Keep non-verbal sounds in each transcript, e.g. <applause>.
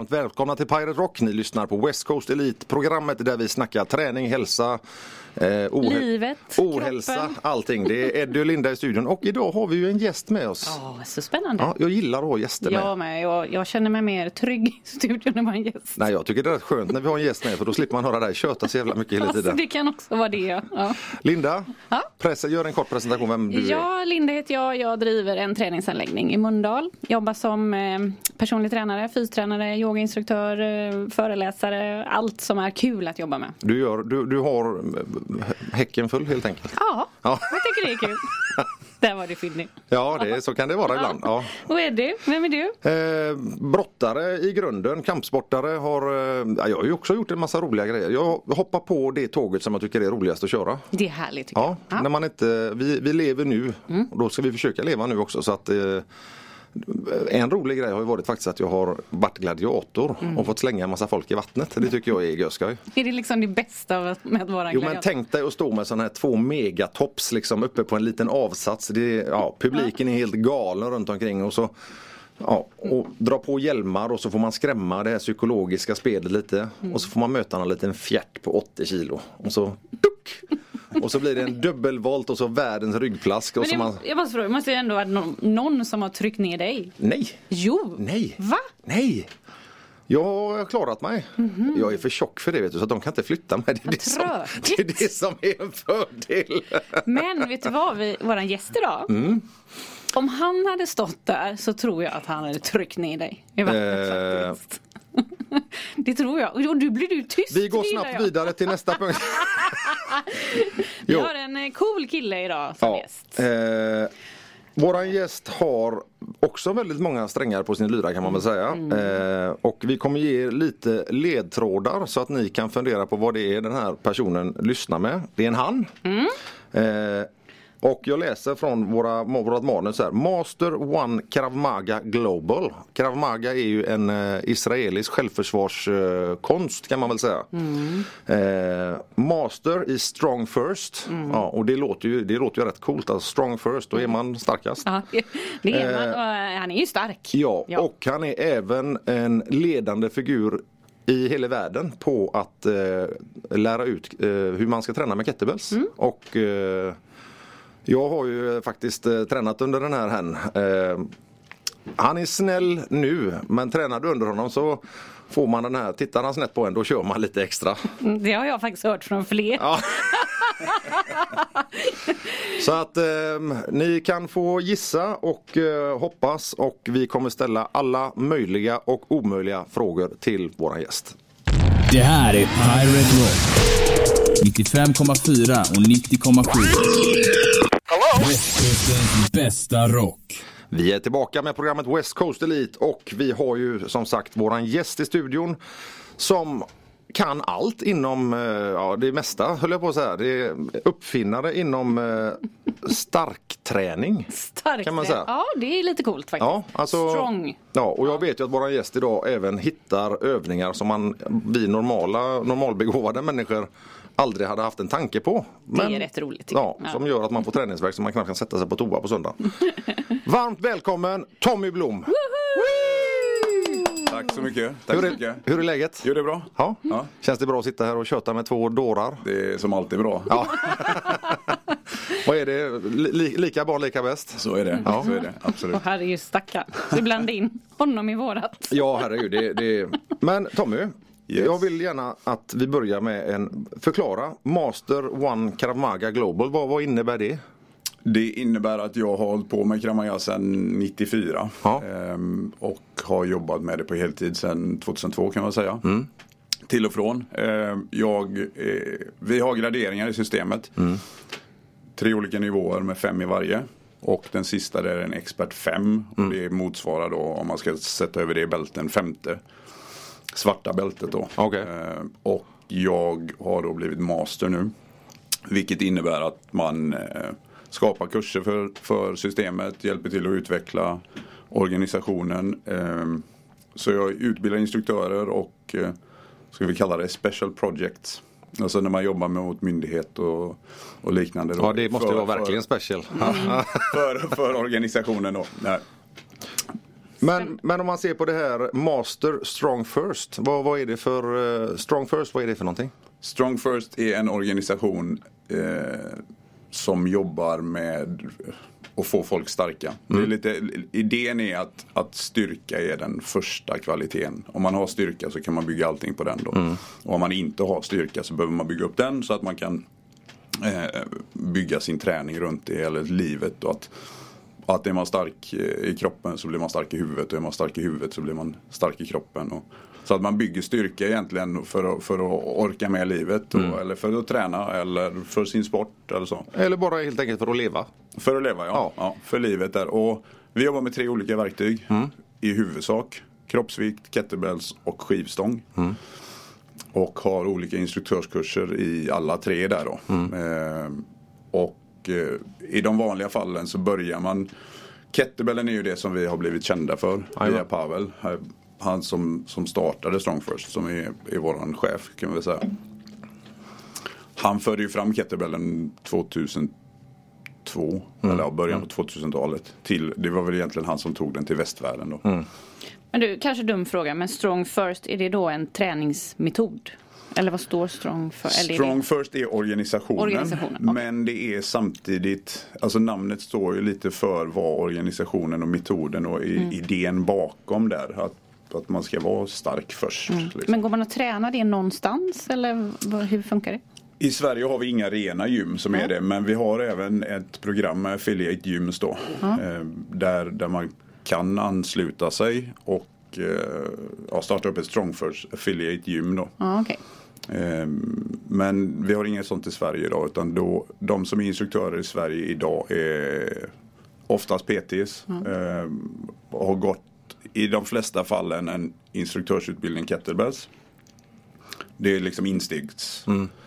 Varmt välkomna till Pirate Rock. Ni lyssnar på West Coast Elite, programmet där vi snackar träning, hälsa, eh, Livet, ohälsa, kroppen. allting. Det är Eddie och Linda i studion och idag har vi ju en gäst med oss. Ja, så spännande. Ja, jag gillar att ha gäster med. jag med. Jag, jag känner mig mer trygg i studion när man är en gäst. Nej, jag tycker det är rätt skönt när vi har en gäst med för då slipper man höra dig köta så jävla mycket hela Alltså, tiden. det kan också vara det. Ja. Ja. Linda, Ja. pressa, gör en kort presentation vem du är. Ja, Linda heter jag. Jag driver en träningsanläggning i Mundal. Jobbar som eh, personlig tränare, fystränare, yogainstruktör, eh, föreläsare. Allt som är kul att jobba med. Du, gör, du, du har häcken full helt enkelt. Ja, Ja. jag tycker det är kul. <laughs> Där var det Fidny. Ja, det, så kan det vara ibland. Ja. Och Eddie, vem är du? Eh, brottare i grunden, kampsportare har, eh, ja, jag har ju också gjort en massa roliga grejer. Jag hoppar på det tåget som jag tycker är roligast att köra. Det är härligt tycker Ja, jag. när man inte, vi, vi lever nu och då ska vi försöka leva nu också så att eh, en rolig grej har ju varit faktiskt att jag har varit gladiator och fått slänga en massa folk i vattnet. Det tycker jag är görskoj. Är det liksom det bästa med att vara en Jo men gladiator? tänk dig att stå med sådana här två megatops liksom uppe på en liten avsats. Det är, ja, publiken är helt galen runt omkring och så Ja, och dra på hjälmar och så får man skrämma det här psykologiska spelet lite. Och så får man möta en liten fjärt på 80 kilo. Och så duck! <laughs> Och så blir det en dubbelvolt och så världens ryggplask. Och Men så jag, man... jag måste fråga, det måste ju ändå vara någon, någon som har tryckt ner dig? Nej! Jo! Nej! Va? Nej! Jag har klarat mig. Jag är för tjock för det vet du, så att de kan inte flytta mig. Det är det, som, det, är det som är en fördel. <laughs> Men vet du vad, vi, våran gäst idag. Mm. Om han hade stått där så tror jag att han hade tryckt ner dig i vattnet Eh. faktiskt. <laughs> Det tror jag. Och du blir du tyst. Vi går snabbt vidare till nästa punkt. <laughs> Vi har en eh, cool kille idag som Ja. gäst. Eh, våran gäst har också väldigt många strängar på sin lyra kan man väl säga. Mm. Eh, och vi kommer ge er lite ledtrådar så att ni kan fundera på vad det är den här personen lyssnar med. Det är en han. Mm. Eh, och jag läser från våra, vårat manus här. Master One Krav Maga Global. Krav Maga är ju en eh, israelisk självförsvarskonst kan man väl säga. Eh, master i Strong First. Ja, och det låter, ju, det låter ju rätt coolt. Alltså strong First, då är man starkast. Ja, det är man. Eh. Och, eh, han är ju stark. Ja, och han är även en ledande figur i hela världen på att eh, lära ut eh, hur man ska träna med kettlebells. Och eh, jag har ju faktiskt eh, tränat under den här hen. Eh, han är snäll nu men tränar du under honom så får man den här, tittar han snett på en då kör man lite extra. Mm, Det har jag faktiskt hört från fler. Ja. <laughs> Så att eh, ni kan få gissa och eh, hoppas och vi kommer ställa alla möjliga och omöjliga frågor till våran gäst. Det här är Pirate Rock. 95,4 och 90,7. Västkustens bästa rock. Vi är tillbaka med programmet West Coast Elite och vi har ju som sagt våran gäst i studion som kan allt inom, eh, ja det mesta höll jag på att säga. Det är uppfinnare inom eh, starkträning. Stark. Kan man säga. Ja, det är lite coolt faktiskt. Ja, alltså, Strong. Ja, och jag vet ju att våran gäst idag även hittar övningar som man, vi normala, normalbegåvade människor aldrig hade haft en tanke på. Det är rätt roligt, Ja. Ja. som gör att man får träningsvärk så man knappt kan sätta sig på toa på söndag. <laughs> Varmt välkommen Tommy Blom! Tack så mycket. Tack Hur så är, mycket. hur är läget? Jo, det är bra. Ja. Ja. Känns det bra att sitta här och köta med två dårar? Det är som alltid bra. Ja. <laughs> Vad är det? Li, lika barn lika bäst? Så är det. Ja. Så är det. Absolut. Och herregud stackarn. Vi blandade in honom i vårat. Ja, herregud. Det, det... Men Tommy, Yes. jag vill gärna att vi börjar med en förklara. Master One Krav Maga Global, vad, vad innebär det? Det innebär att jag har hållit på med Kramaga sedan 94. Ja. Ehm, och har jobbat med det på heltid sedan 2002 kan man säga. Mm. Till och från. Ehm, jag, eh, vi har graderingar i systemet. Mm. Tre olika nivåer med fem i varje. Och den sista det är en expert 5. Mm. Och det motsvarar då om man ska sätta över det i bälten femte. Svarta bältet då. Okej. Ehm, och jag har då blivit master nu. Vilket innebär att man eh, skapar kurser för, för systemet, hjälper till att utveckla organisationen. Ehm, så jag utbildar instruktörer och eh, ska vi kalla det special projects. Alltså när man jobbar mot myndighet och, och liknande. Då, Ja, det måste för, vara för- verkligen special. <laughs> för, för organisationen då. Nej. Men, men om man ser på det här Master Strong First. Vad, vad är det för eh, Strong First, vad är det för någonting? Strong First är en organisation eh, som jobbar med att få folk starka. Det är lite, idén är att, att styrka är den första kvaliteten. Om man har styrka så kan man bygga allting på den då. Och om man inte har styrka så behöver man bygga upp den så att man kan eh, bygga sin träning runt det eller livet. Och att, att är man stark i kroppen så blir man stark i huvudet och är man stark i huvudet så blir man stark i kroppen. Och, så att man bygger styrka egentligen för att, för att orka med livet och, eller för att träna eller för sin sport eller så. Eller bara helt enkelt för att leva? För att leva ja. Ja. ja. för livet där. Och vi jobbar med tre olika verktyg i huvudsak. Kroppsvikt, kettlebells och skivstång. Och har olika instruktörskurser i alla tre där då. Eh, och eh, i de vanliga fallen så börjar man Kettlebellen är ju det som vi har blivit kända för via. Pavel. Han som, som startade Strong First som är, är våran chef kan vi väl säga. Han förde ju fram kettlebellen 2002 eller ja, början på 2000-talet. Till, det var väl egentligen han som tog den till västvärlden då. Men du, kanske dum fråga, men strong first, är det då en träningsmetod? Eller vad står strong för? Strong. First är organisationen. Organisationen, okej. Men det är samtidigt, alltså namnet står ju lite för vad organisationen och metoden och Mm. idén bakom där. Att, att man ska vara stark först. Liksom. Mm. Men går man att träna det någonstans eller hur funkar det? I Sverige har vi inga rena gym som är det. Men vi har även ett program med affiliate gyms då. Eh, där, där man kan ansluta sig och eh, ja, starta upp ett Strong First affiliate gym då. Ehm, Men vi har inget sånt i Sverige idag utan då, de som är instruktörer i Sverige idag är oftast PTs. ehm, och har gått i de flesta fallen en instruktörsutbildning kettlebells. Det är liksom instegs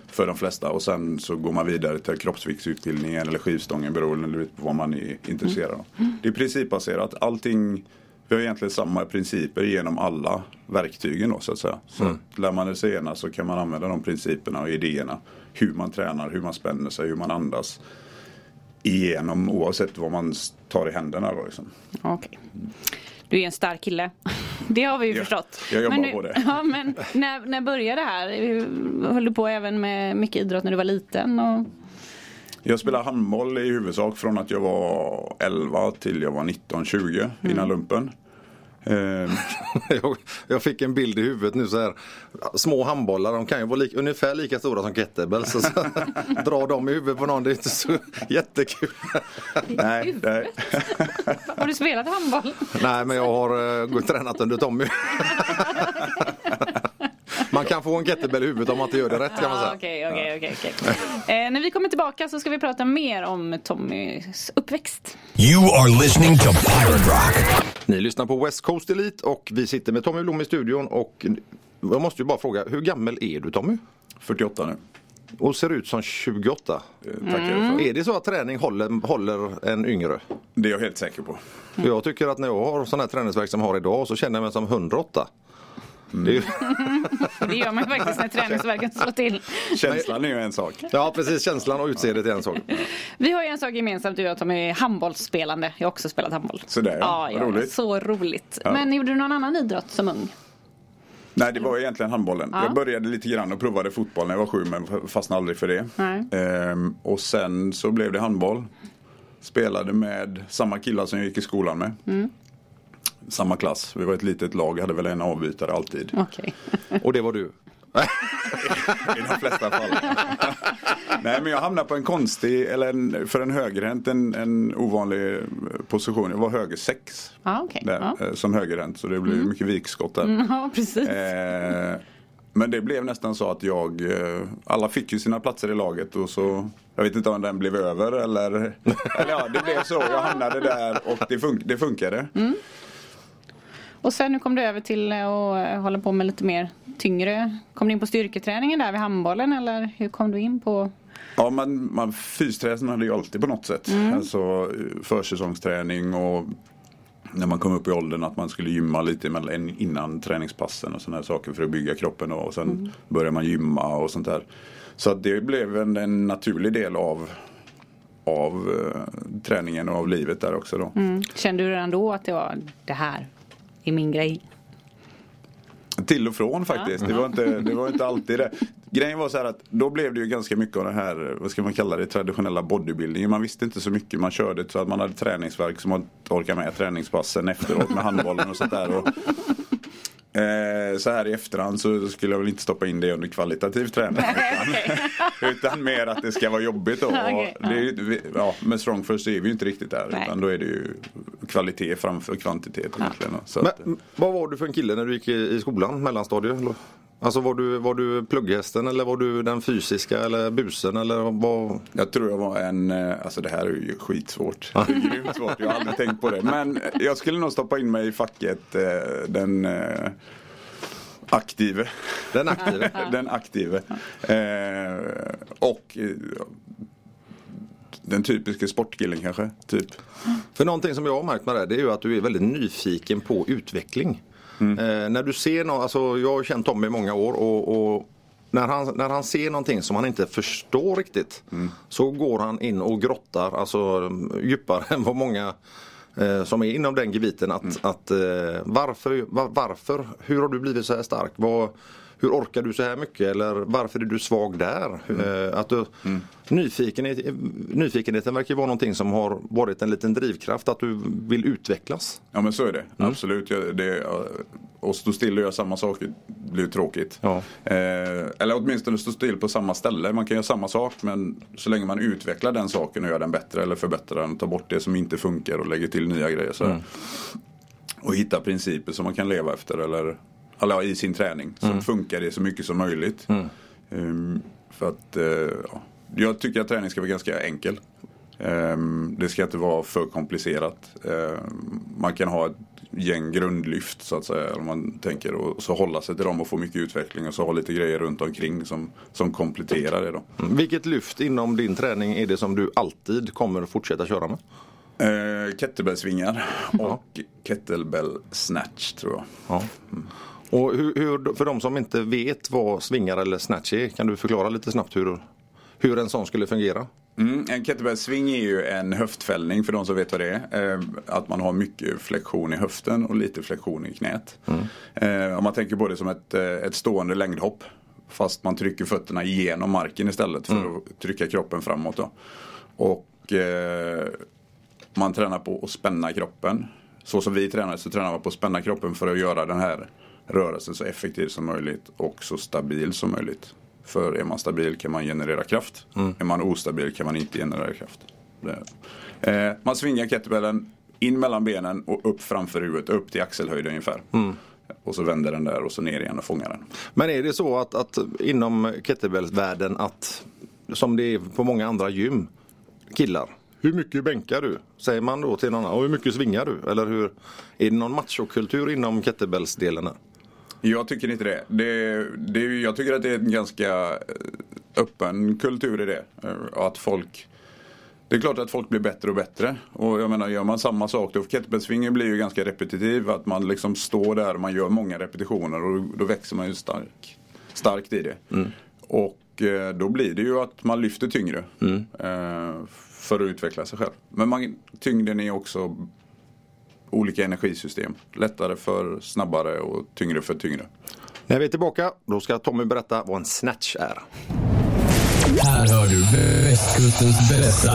för de flesta och sen så går man vidare till kroppsviktsutbildningen eller skivstången beroende på vad man är intresserad av. Det är principbaserat. Allting vi har egentligen samma principer genom alla verktygen då så att säga. Så att lär man sig ena så kan man använda de principerna och idéerna. Hur man tränar, hur man spänner sig, hur man andas. Igenom oavsett vad man tar i händerna då liksom. Okej. Du är en stark kille. <laughs> Det har vi ju Ja, förstått. jag jobbar men på det. <laughs> Ja, men när, när började det här? Höll du på även med mycket idrott när du var liten? Och... Jag spelade handboll i huvudsak från att jag var 11 till jag var 19-20 innan lumpen. Ehm, <laughs> Jag, jag fick en bild i huvudet nu så här. Små handbollar, de kan ju vara lika, ungefär lika stora som kettlebells. Och så <laughs> dra dem i huvudet på någon, det är inte så <laughs> jättekul. nej, nej. Har du spelat handboll? Nej men jag har uh, gått tränat under Tommy. Man kan få en kettlebell i huvudet om man inte gör det rätt kan man säga. Okej, okej, okej. okej. Eh, När vi kommer tillbaka så ska vi prata mer om Tommys uppväxt. You are listening to Pirate Rock. Ni lyssnar på West Coast Elite och vi sitter med Tommy Blom i studion och jag måste ju bara fråga, hur gammal är du Tommy? 48 nu. Och ser ut som 28. Eh, för. Är det så att träning håller, håller en yngre? Det är jag helt säker på. För Jag tycker att när jag har sån här träningsverk som jag har idag så känner jag mig som 108. Det är ju, <laughs> Det gör man ju faktiskt när träningsvärken slår till. Känslan är ju en sak. ja precis, känslan och utseendet är en sak. Vi har ju en sak gemensamt du och jag Tommy, handbollsspelande. Jag har också spelat handboll. Sådär, ja. ja, roligt. Så roligt. Ja. Men gjorde du någon annan idrott som ung? Nej, det var egentligen handbollen. Ja. Jag började lite grann och provade fotboll när jag var sju men fastnade aldrig för det. Ehm, och sen så blev det handboll. Spelade med samma killar som jag gick i skolan med. Mm. Samma klass. Vi var ett litet lag, hade väl en avbytare alltid. Okej. Och det var du. <laughs> I de flesta fall. Nej men jag hamnade på en konstig, eller en, för en högerhänt en, en ovanlig position. Jag var höger sex. Ja, okej. Där, Ja. eh, Som högerhänt så det blev mycket vikskott där. Mm, Ja, precis. Eh, men det blev nästan så att jag, eh, alla fick ju sina platser i laget och så, jag vet inte om den blev över eller, eller ja det blev så. Jag hamnade där och det, fun- det funkade. Och sen nu kom du över till att hålla på med lite mer tyngre. Kom du in på styrketräningen där vid handbollen eller hur kom du in på? Ja, man, man fystränade ju alltid på något sätt. Alltså eh, försäsongsträning och när man kom upp i åldern att man skulle gymma lite innan träningspassen och sådana saker för att bygga kroppen och sen började man gymma och sånt där. Så det blev en, en naturlig del av, av eh, träningen och av livet där också då. Mm. Kände du redan då att det var det här är min grej. Till och från faktiskt. Det, var inte, det var inte alltid det. Grejen var så här att då blev det ju ganska mycket av det här, vad ska man kalla det, traditionella bodybuilding. Man visste inte så mycket. Man körde så att man hade träningsverk som man orkade med träningspassen efteråt med handbollen och sånt där. Och, eh, så här i efterhand så skulle jag väl inte stoppa in det under kvalitativ träning. Utan, <laughs> utan mer att det ska vara jobbigt då. <laughs> Och det är, ju- ja, med Strong First är vi ju inte riktigt där. Nej. Utan då är det ju kvalitet framför kvantitet egentligen. Så att, Men, vad var du för en kille när du gick i, i skolan, mellanstadiet? Alltså var du, var du plugghästen eller var du den fysiska eller busen eller vad? Jag tror jag var en, eh, alltså det här är ju skitsvårt. <laughs> Det är grymt svårt, jag har aldrig tänkt på det. Men jag skulle nog stoppa in mig i facket eh, den eh, aktive. Den aktive? <laughs> den aktive. Och den typiska sportkillen kanske. Typ. För någonting som jag har märkt med det, det är ju att du är väldigt nyfiken på utveckling. Eh, när du ser något, alltså jag har känt Tommy i många år och, och när, han, när han ser någonting som han inte förstår riktigt så går han in och grottar alltså djupare <laughs> än vad många eh, som är inom den gebiten. Att, att, eh, varför, var, varför, hur har du blivit så här stark? Vad, hur orkar du så här mycket? Eller varför är du svag där? Eh, att du, nyfikenhet, nyfikenheten verkar ju vara någonting som har varit en liten drivkraft. Att du vill utvecklas. Ja men så är det. Absolut. Jag, det, och stå still och göra samma sak blir tråkigt. Ja. Eh, eller åtminstone stå still på samma ställe. Man kan göra samma sak men så länge man utvecklar den saken och gör den bättre eller förbättrar den. Tar bort det som inte funkar och lägger till nya grejer. Så. Och hitta principer som man kan leva efter eller, ja, i sin träning. Så funkar det så mycket som möjligt. Ehm, för att eh, ja, jag tycker att träning ska vara ganska enkel. Ehm, det ska inte vara för komplicerat. Ehm, man kan ha ett gäng grundlyft så att säga. Om man tänker och så hålla sig till dem och få mycket utveckling och så ha lite grejer runt omkring som, som kompletterar det då. Vilket lyft inom din träning är det som du alltid kommer att fortsätta köra med? Eh, kettlebellsvingar och kettlebell snatch tror jag. Ja. Och hur, hur, för de som inte vet vad svingar eller snatch är, kan du förklara lite snabbt hur, hur en sån skulle fungera? Mm, en kettlebell-swing är ju en höftfällning för de som vet vad det är. Eh, att man har mycket flexion i höften och lite flexion i knät. Eh, om man tänker på det som ett, eh, ett stående längdhopp. Fast man trycker fötterna genom marken istället för att trycka kroppen framåt. Då. Och eh, man tränar på att spänna kroppen. Så som vi tränar så tränar man på att spänna kroppen för att göra den här rörelsen så effektiv som möjligt och så stabil som möjligt. För är man stabil kan man generera kraft. Är man ostabil kan man inte generera kraft. Eh, man svingar kettlebellen in mellan benen och upp framför huvudet, upp till axelhöjd ungefär. Och så vänder den där och så ner igen och fångar den. Men är det så att, att inom kettlebellsvärlden att som det är på många andra gym, killar, hur mycket bänkar du? Säger man då till någon annan, och hur mycket svingar du? Eller hur? Är det någon machokultur inom kettlebellsdelen? Jag tycker inte det. det, det jag tycker att det är en ganska eh, öppen kultur i det. Eh, Att folk det är klart att folk blir bättre och bättre. Och jag menar, gör man samma sak då, kettlebellsvingen blir ju ganska repetitiv. Att man liksom står där och man gör många repetitioner och då växer man ju stark, starkt i det. Och eh, då blir det ju att man lyfter tyngre. Eh, för att utveckla sig själv. Men man, tyngden är också olika energisystem. Lättare för snabbare och tyngre för tyngre. När vi är tillbaka, då ska Tommy berätta vad en snatch är. Här hör du västkustens bästa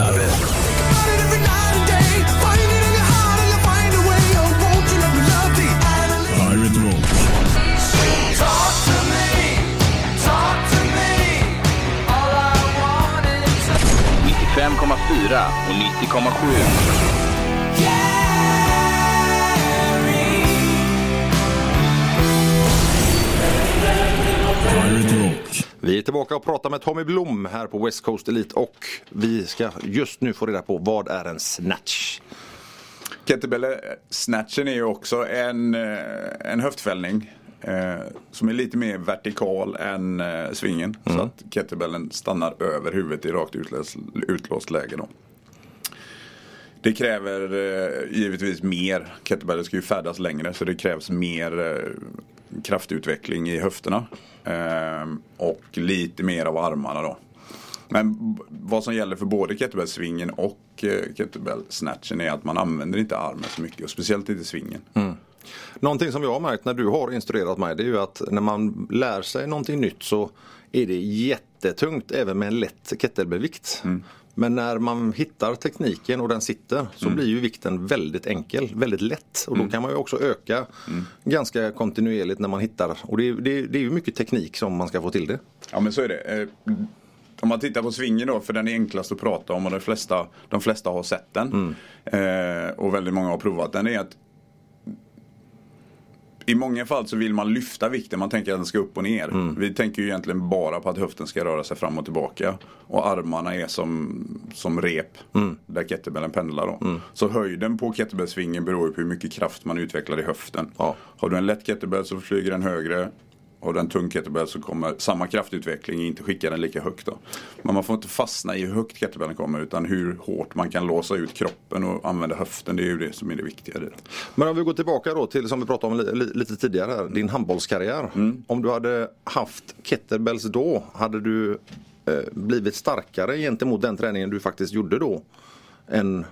och 90,7. Vi är tillbaka och pratar med Tommy Blom här på West Coast Elite och vi ska just nu få reda på vad är en snatch? Kettlebell snatchen är ju också en, eh, en höftfällning. Eh, som är lite mer vertikal än eh, svingen. Så att kettlebellen stannar över huvudet i rakt utlöst, utlåst läge. Då. Det kräver eh, givetvis mer. Kettlebellen ska ju färdas längre så det krävs mer eh, kraftutveckling i höfterna. Eh, och lite mer av armarna då. Men vad som gäller för både kettlebellsvingen och eh, kettlebell-snatchen är att man använder inte armen så mycket och speciellt inte svingen. Någonting som jag har märkt när du har instruerat mig det är ju att när man lär sig någonting nytt så är det jättetungt även med en lätt kettlebellvikt. Men när man hittar tekniken och den sitter så blir ju vikten väldigt enkel, väldigt lätt. Och då kan man ju också öka ganska kontinuerligt när man hittar. Och det, är- det, det är ju mycket teknik som man ska få till det. Ja men så är det. Eh, Om man tittar på svingen då, för den är enklast att prata om och de flesta, de flesta har sett den. Eh, och väldigt många har provat den. är att i många fall så vill man lyfta vikten, man tänker att den ska upp och ner. Vi tänker ju egentligen bara på att höften ska röra sig fram och tillbaka. Och armarna är som, som rep där kettlebellen pendlar. Då. Så höjden på kettlebellsvingen beror ju på hur mycket kraft man utvecklar i höften. Ja. Har du en lätt kettlebell så flyger den högre. Har du en tung kettlebell så kommer samma kraftutveckling inte skicka den lika högt. Då. Men man får inte fastna i hur högt kettlebellen kommer utan hur hårt man kan låsa ut kroppen och använda höften. Det är ju det som är det viktiga. det. Men om vi går tillbaka då till som vi pratade om li, li, lite tidigare här, din handbollskarriär. Om du hade haft kettlebells då, hade du eh, blivit starkare gentemot den träningen du faktiskt gjorde då? Än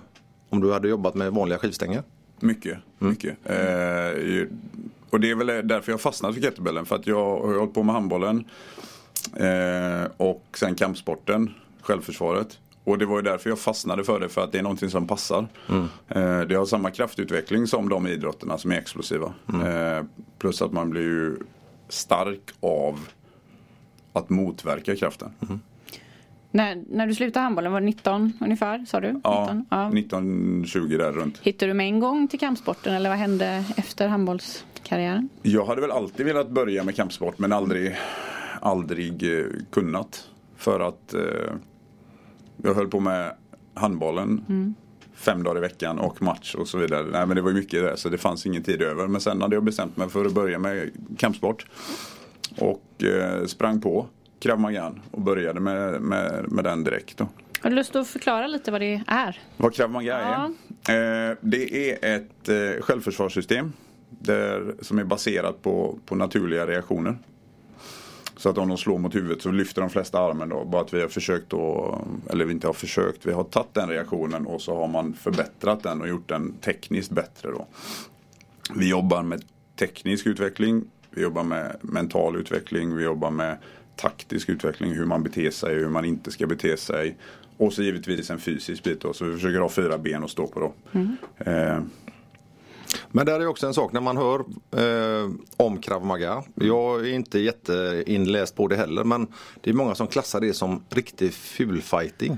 om du hade jobbat med vanliga skivstänger? Mycket, mycket. Eh, ju- och det är väl därför jag fastnat för kettlebellen. För att jag har hållit på med handbollen eh, och sen kampsporten, självförsvaret. Och det var ju därför jag fastnade för det, för att det är någonting som passar. Eh, det har samma kraftutveckling som de idrotterna som är explosiva. Eh, plus att man blir ju stark av att motverka kraften. När, när du slutade handbollen, var det 19 ungefär? Sa du? Ja, 19? Ja. 1920 där runt. Hittade du med en gång till kampsporten eller vad hände efter handbollskarriären? Jag hade väl alltid velat börja med kampsport men aldrig, aldrig eh, kunnat. För att eh, jag höll på med handbollen fem dagar i veckan och match och så vidare. Nej men det var mycket där så det fanns ingen tid över. Men sen hade jag bestämt mig för att börja med kampsport. Och eh, sprang på krav magan och började med, med, med den direkt. Då. Har du lust att förklara lite vad det är? Vad krav maga är? Eh, det är ett eh, självförsvarssystem där, som är baserat på, på naturliga reaktioner. Så att om de slår mot huvudet så lyfter de flesta armen då. Bara att vi har försökt då, eller vi inte har försökt, vi har tagit den reaktionen och så har man förbättrat den och gjort den tekniskt bättre då. Vi jobbar med teknisk utveckling, vi jobbar med mental utveckling, vi jobbar med taktisk utveckling, hur man beter sig, hur man inte ska bete sig. Och så givetvis en fysisk bit då, så vi försöker ha fyra ben att stå på då. Eh, Men där är också en sak när man hör eh, om krav maga. Jag är inte jätteinläst på det heller men det är många som klassar det som riktig fulfighting.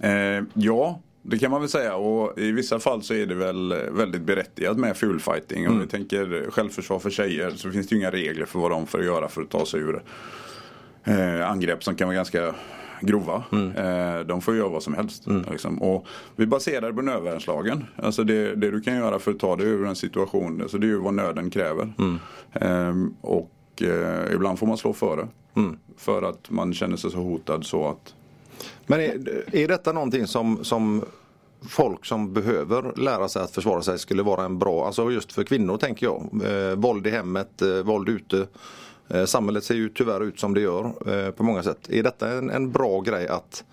Eh, ja, det kan man väl säga och i vissa fall så är det väl eh, väldigt berättigat med fullfighting. Om vi tänker självförsvar för tjejer så finns det ju inga regler för vad de får göra för att ta sig ur eh, angrepp som kan vara ganska grova. Eh, de får göra vad som helst. Liksom. Och vi baserar det på nödvärnslagen. Alltså det, det du kan göra för att ta dig ur en situation, alltså det är ju vad nöden kräver. Eh, och eh, ibland får man slå före. För att man känner sig så hotad så att men är, är detta någonting som, som folk som behöver lära sig att försvara sig skulle vara en bra, alltså just för kvinnor tänker jag. Eh, våld i hemmet, eh, våld ute. Eh, samhället ser ju tyvärr ut som det gör eh, på många sätt. Är detta en, en bra grej att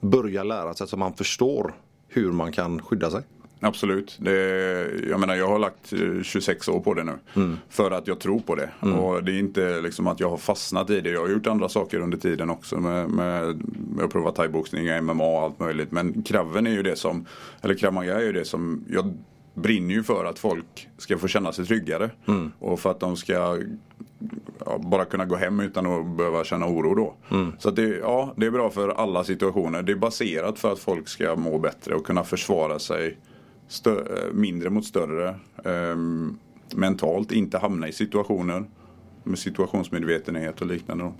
börja lära sig så att man förstår hur man kan skydda sig? Absolut. Det, jag menar jag har lagt eh, 26 år på det nu. För att jag tror på det. Och det är inte liksom att jag har fastnat i det. Jag har gjort andra saker under tiden också. Med, med, med att prova thaiboxning, MMA och allt möjligt. Men kraven är ju det som, eller krav maga är ju det som jag brinner ju för att folk ska få känna sig tryggare. Och för att de ska ja, bara kunna gå hem utan att behöva känna oro då. Så att det, ja, det är bra för alla situationer. Det är baserat för att folk ska må bättre och kunna försvara sig mindre mot större. ehm, mentalt, inte hamna i situationer med situationsmedvetenhet och liknande. Då.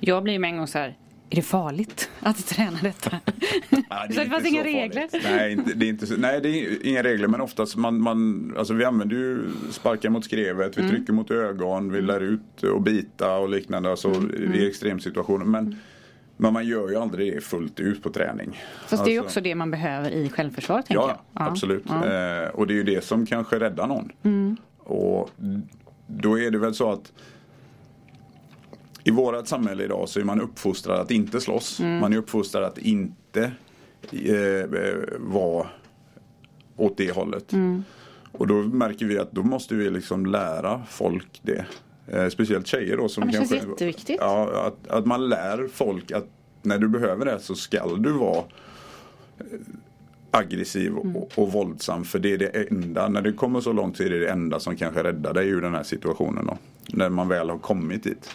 Jag blir med en gång så här, är det farligt att träna detta? <laughs> Nej, så det fanns inga regler? Nej, inte, det är inte så, nej, det är inga regler men oftast man, man alltså vi använder ju sparkar mot skrevet, Mm. vi trycker mot ögon, vi lär ut och bita och liknande alltså, Mm. i extremsituationer. Men, men man gör ju aldrig det fullt ut på träning. Fast det är ju Alltså- också det man behöver i självförsvar tänker Ja, jag. absolut. Ja. Mm. Eh, och det är ju det som kanske räddar någon. Och då är det väl så att i vårt samhälle idag så är man uppfostrad att inte slåss. Mm. Man är uppfostrad att inte eh, eh, vara åt det hållet. Mm. Och då märker vi att då måste vi liksom lära folk det. Eh, speciellt tjejer då som Ja, det känns kanske... jätteviktigt. Ja, att, att man lär folk att när du behöver det så skall du vara eh, aggressiv och, Mm. och våldsam. För det är det enda, när det kommer så långt så är det det enda som kanske räddar dig ur den här situationen då. När man väl har kommit dit.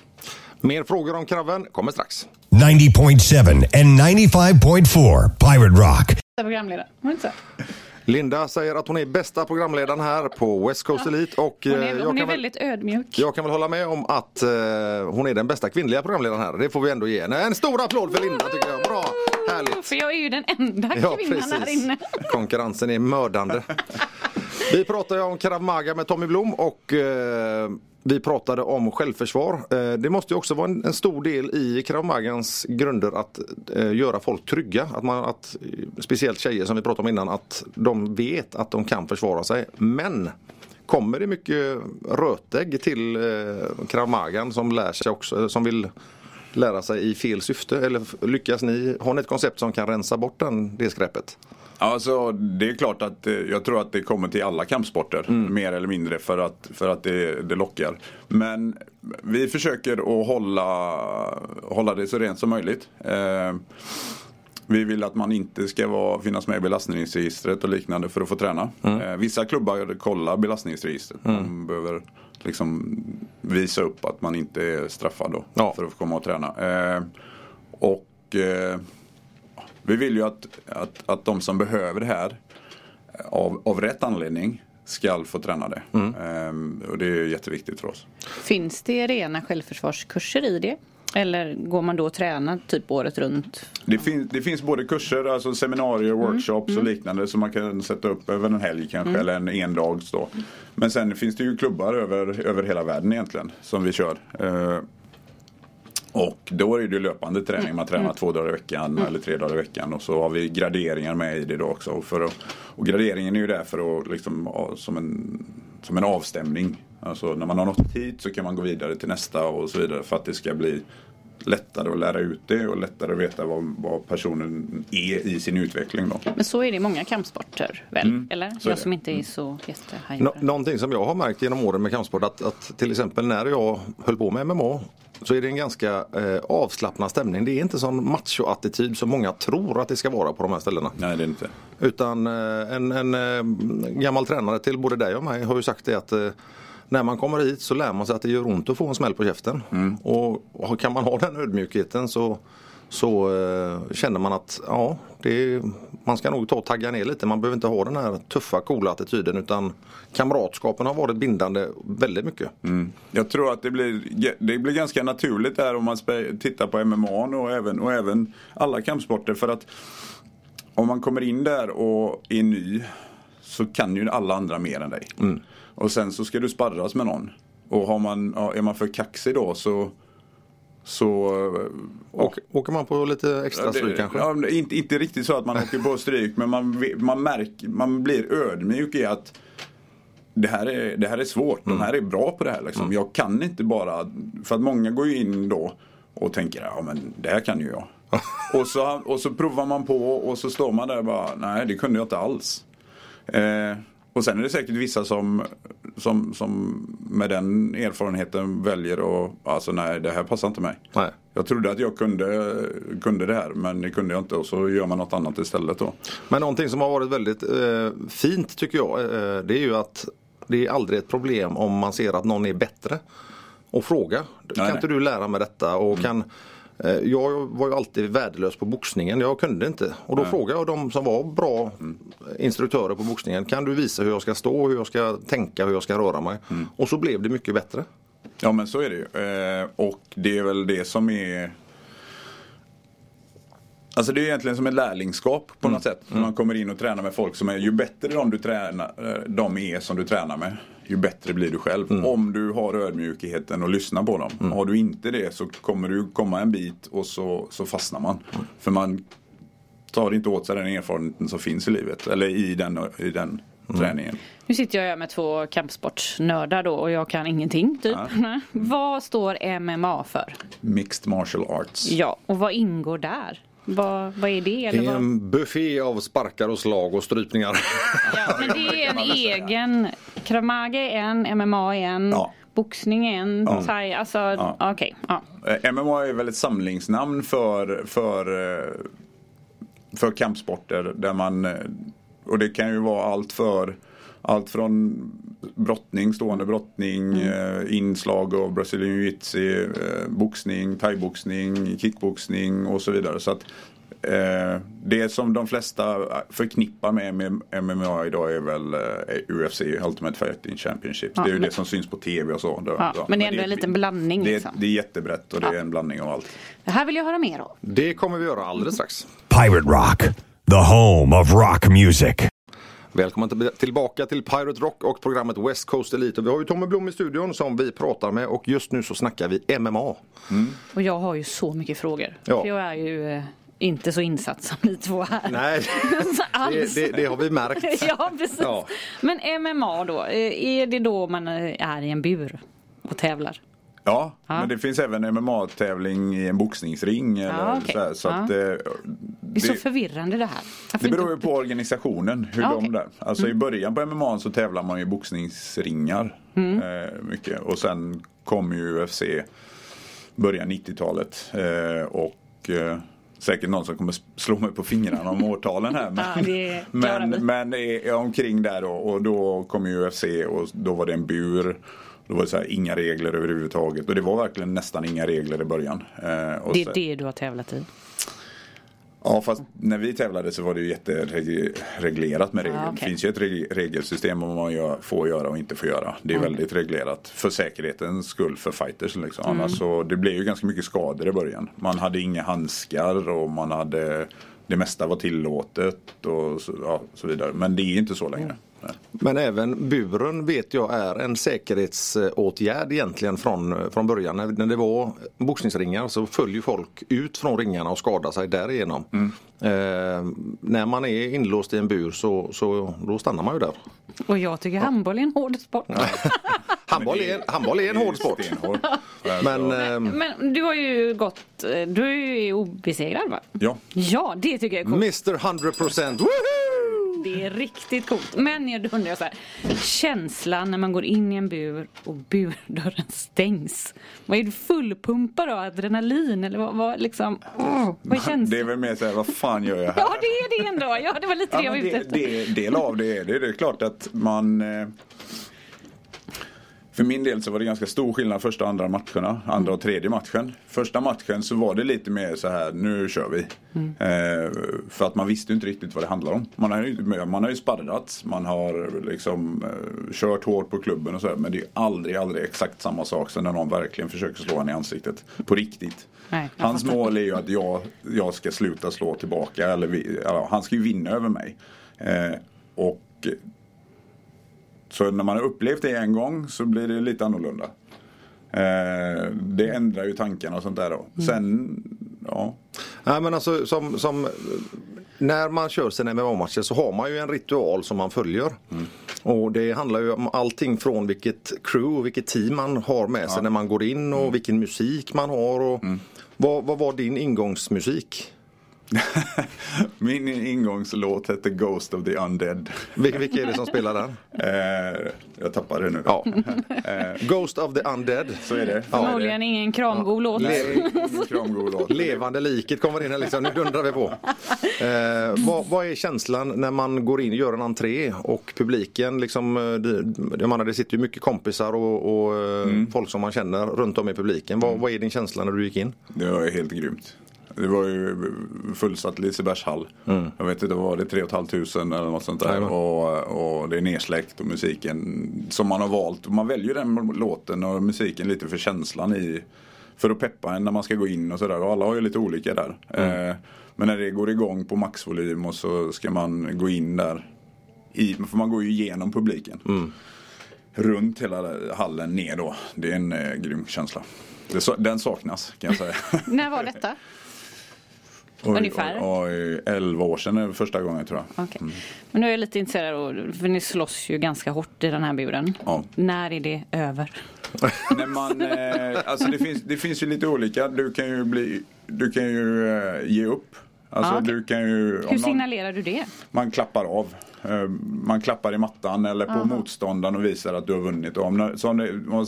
Mer frågor om kraven kommer strax. 90.7 and 95.4 Pirate Rock. Programledare, var det inte så? Linda säger att hon är bästa programledaren här på West Coast Elite och Hon eh, är, jag, hon är väl, väldigt ödmjuk. jag kan väl hålla med om att eh, hon är den bästa kvinnliga programledaren här. Det får vi ändå ge henne. En stor applåd för Linda tycker jag. Bra, härligt. För jag är ju den enda Ja, kvinnan här precis. inne. Konkurrensen är mördande. <laughs> Vi pratade om Krav Maga med Tommy Blom och eh, vi pratade om självförsvar. Eh, det måste ju också vara en, en stor del i Krav Magans grunder att eh, göra folk trygga. Att man, att, eh, speciellt tjejer som vi pratade om innan, att de vet att de kan försvara sig. Men kommer det mycket rötägg till eh, Krav Magan som lär sig också, som vill lära sig i fel syfte? Eller lyckas ni, har ni ett koncept som kan rensa bort den, det skräpet? Alltså det är klart att eh, jag tror att det kommer till alla kampsporter. Mer eller mindre för att, för att det, det lockar. Men vi försöker att hålla, hålla det så rent som möjligt. Eh, vi vill att man inte ska vara, finnas med i belastningsregistret och liknande för att få träna. Eh, vissa klubbar kollar belastningsregistret. De behöver liksom visa upp att man inte är straffad då, Ja. för att få komma och träna. Eh, och eh, vi vill ju att, att, att de som behöver det här eh, av, av rätt anledning ska få träna det. Ehm, och det är jätteviktigt för oss. Finns det rena självförsvarskurser i det? Eller går man då och tränar typ året runt? Det, fin, det finns både kurser, alltså seminarier, workshops och liknande som man kan sätta upp över en helg kanske eller en endags då. Men sen finns det ju klubbar över, över hela världen egentligen som vi kör. Eh, och då är det löpande träning, man tränar två dagar i veckan eller tre dagar i veckan och så har vi graderingar med i det då också. Och, för att, och graderingen är ju där för att liksom, som, en, som en avstämning. Alltså när man har nått hit så kan man gå vidare till nästa och så vidare för att det ska bli lättare att lära ut det och lättare att veta vad, vad personen är i sin utveckling då. Men så är det i många kampsporter väl? Eller? så är Jag som inte är så jättehaj Nå- någonting som jag har märkt genom åren med kampsport att, att till exempel när jag höll på med MMA så är det en ganska eh, avslappnad stämning. Det är inte sån macho-attityd som många tror att det ska vara på de här ställena. Nej det är inte. Utan eh, en, en eh, gammal tränare till både dig och mig har ju sagt det att eh, när man kommer hit så lär man sig att det gör ont att få en smäll på käften. Och, och kan man ha den ödmjukheten så, så eh, känner man att ja, är, man ska nog ta och tagga ner lite. Man behöver inte ha den här tuffa, coola attityden utan kamratskapen har varit bindande väldigt mycket. Jag tror att det blir, det blir ganska naturligt där om man tittar på MMA och även, och även alla kampsporter. För att om man kommer in där och är ny så kan ju alla andra mer än dig. Och sen så ska du sparras med någon. Och har man, ja, är man för kaxig då så så Och, åker man på lite extra Ja, det- stryk kanske? Ja, inte, inte riktigt så att man åker på stryk men man, man, märker, man blir ödmjuk i att det här är, det här är svårt, de här är bra på det här. Liksom. Jag kan inte bara, för att många går ju in då och tänker ja men det här kan ju jag. <laughs> och, så, och så provar man på och så står man där och bara nej det kunde jag inte alls. Eh, och sen är det säkert vissa som, som, som med den erfarenheten väljer att, alltså nej det här passar inte mig. Nej. Jag trodde att jag kunde, kunde det här men det kunde jag inte och så gör man något annat istället då. Men någonting som har varit väldigt eh, fint tycker jag eh, det är ju att det är aldrig ett problem om man ser att någon är bättre. Och fråga, kan nej. inte du lära mig detta? Och kan, eh, jag var ju alltid värdelös på boxningen, jag kunde inte. Och då frågade jag de som var bra instruktörer på boxningen, kan du visa hur jag ska stå, hur jag ska tänka, hur jag ska röra mig? Och så blev det mycket bättre. Ja men så är det ju. Eh, och det är väl det som är Alltså det är egentligen som ett lärlingskap på något sätt. När man kommer in och tränar med folk som är, ju bättre de, du tränar, eh, de är som du tränar med, ju bättre blir du själv. Om du har ödmjukheten och lyssnar på dem. Har du inte det så kommer du komma en bit och så, så fastnar man. För man tar inte åt sig den erfarenheten som finns i livet. Eller i den, i den träningen. Nu sitter jag här med två kampsportsnördar då och jag kan ingenting typ. <laughs> vad står MMA för? Mixed martial arts. Ja, och vad ingår där? Vad, vad är det? Det Eller är vad? en buffé av sparkar och slag och strypningar. Ja, men det <laughs> är en egen. Krav Maga är en, MMA är en, Ja. boxning är en, thai, alltså okej. ja. Eh, MMA är väl ett samlingsnamn för, för, eh, för kampsporter där man eh, och det kan ju vara allt för allt från brottning, stående brottning, eh, inslag av Brazilian jiu-jitsu, eh, boxning, thaiboxning, kickboxning och så vidare. Så att eh, det som de flesta förknippar med med MMA idag är väl eh, UFC, Ultimate Fighting Championship. Ja, det är ju men- det som syns på tv och så. Ja, men det är ändå en liten blandning, Det, liksom. det är jättebrett och det är Ja. en blandning av allt. Det här vill jag höra mer om. Det kommer vi göra alldeles strax. Pirate Rock, the home of rock music. Välkommen till- tillbaka till Pirate Rock och programmet West Coast Elite. Och vi har ju Tommy Blom i studion som vi pratar med och just nu så snackar vi MMA. Och jag har ju så mycket frågor. Ja. För jag är ju eh, inte så insatt som ni två här. Nej, <laughs> det, Alls. det, det har vi märkt. <laughs> ja, precis. Ja. Men MMA då, eh, är det då man eh, är i en bur och tävlar? Ja, Ja. men det finns även MMA-tävling i en boxningsring. Eller Ja, okej. så här, så Ja. att, eh, Det är så det, förvirrande det här. Varför det beror ju på organisationen. Hur de okej. där. Alltså i början på MMA så tävlar man i boxningsringar. Eh, mycket. Och sen kom ju UFC början 90-talet. Eh, och eh, säkert någon som kommer slå mig på fingrarna om årtalen här. <laughs> Men, Ja, det men, men eh, omkring där då. Och då kom ju UFC och då var det en bur. Då var det så här, inga regler överhuvudtaget. Och det var verkligen nästan inga regler i början. Eh, och Det är det du har tävlat i? Ja fast när vi tävlade så var det ju jättereglerat med regler. Ja, okej. Det finns ju ett reg- regelsystem om vad man får göra och inte får göra. Det är väldigt reglerat för säkerhetens skull för fighters. Liksom. Mm. Annars så, det blev ju ganska mycket skador i början. Man hade inga handskar och man hade det mesta var tillåtet och så, ja, så vidare. Men det är inte så längre. Men även buren vet jag är en säkerhetsåtgärd egentligen från, från början. När, när det var boxningsringar så följer folk ut från ringarna och skadar sig därigenom. Eh, när man är inlåst i en bur så, så då stannar man ju där. Och jag tycker handboll är en hård sport. <laughs> Handboll är, handboll är en hård sport. Men eh, Men du har ju gått, eh, du är ju obesegrad va? Ja. Ja, det tycker jag är coolt. Mr 100% woohoo! Det är riktigt coolt. Men jag undrar så här, känslan när man går in i en bur och burdörren stängs. Vad är du fullpumpad av? Adrenalin eller vad, vad liksom? åh, vad känslan? Det är väl mer såhär, vad fan gör jag här? Ja, det är det ändå. Ja, det var lite det jag Ja, var ute efter. del av det är det. Det är klart att man eh, För min del så var det ganska stor skillnad första och andra matcherna. Andra och tredje matchen. Första matchen så var det lite mer så här, nu kör vi. Eh, för att man visste inte riktigt vad det handlar om. Man har ju, man har ju sparrats, man har liksom eh, kört hårt på klubben och så här, Men det är aldrig, aldrig exakt samma sak som när någon verkligen försöker slå en i ansiktet. På riktigt. Nej, Hans fattar. mål är ju att jag, jag ska sluta slå tillbaka. Eller vi, ja, han ska ju vinna över mig. Eh, och så när man har upplevt det en gång så blir det lite annorlunda. Eh, det ändrar ju tankarna och sånt där då. Sen, ja. Nej men alltså som, som när man kör sina MMA-matcher så har man ju en ritual som man följer. Och det handlar ju om allting från vilket crew och vilket team man har med sig när man går in och vilken musik man har. Och vad, vad var din ingångsmusik? <laughs> Min ingångslåt hette Ghost of the Undead. Vil- Vilka är det som spelar den? Eh, jag tappade det nu. Ja. <laughs> Ghost of the Undead. Så är det. Förmodligen ingen kramgod låt. Nej, kramgod låt. Levande liket kommer in här liksom, nu dundrar vi på. Eh, vad, vad är känslan när man går in och gör en entré och publiken liksom, eh, det, jag menar, det sitter ju mycket kompisar och, och eh, folk som man känner runt om i publiken. Vad, vad är din känsla när du gick in? Det var helt grymt. Det var ju fullsatt Lisebergshall. Jag vet inte, vad var det 3 500 eller något sånt där. Och, och det är nedsläckt och musiken som man har valt. Man väljer den låten och musiken lite för känslan i. För att peppa en när man ska gå in och sådär. Och alla har ju lite olika där. Eh, men när det går igång på maxvolym och så ska man gå in där. I, för man går ju igenom publiken. Runt hela hallen ner då. Det är en eh, grym känsla. Den saknas kan jag säga. <laughs> När var detta? Oj, Ungefär? Oj, oj, 11 år sedan är första gången tror jag. Okej. Men nu är jag lite intresserad, av- för ni slåss ju ganska hårt i den här buren. Ja. När är det över? <laughs> När man, eh, alltså det, finns, det finns ju lite olika. Du kan ju, bli, du kan ju eh, ge upp. Alltså Ja, okej. du kan ju... Hur signalerar du det? Man klappar av. Eh, Man klappar i mattan eller på motståndaren och visar att du har vunnit. Om så om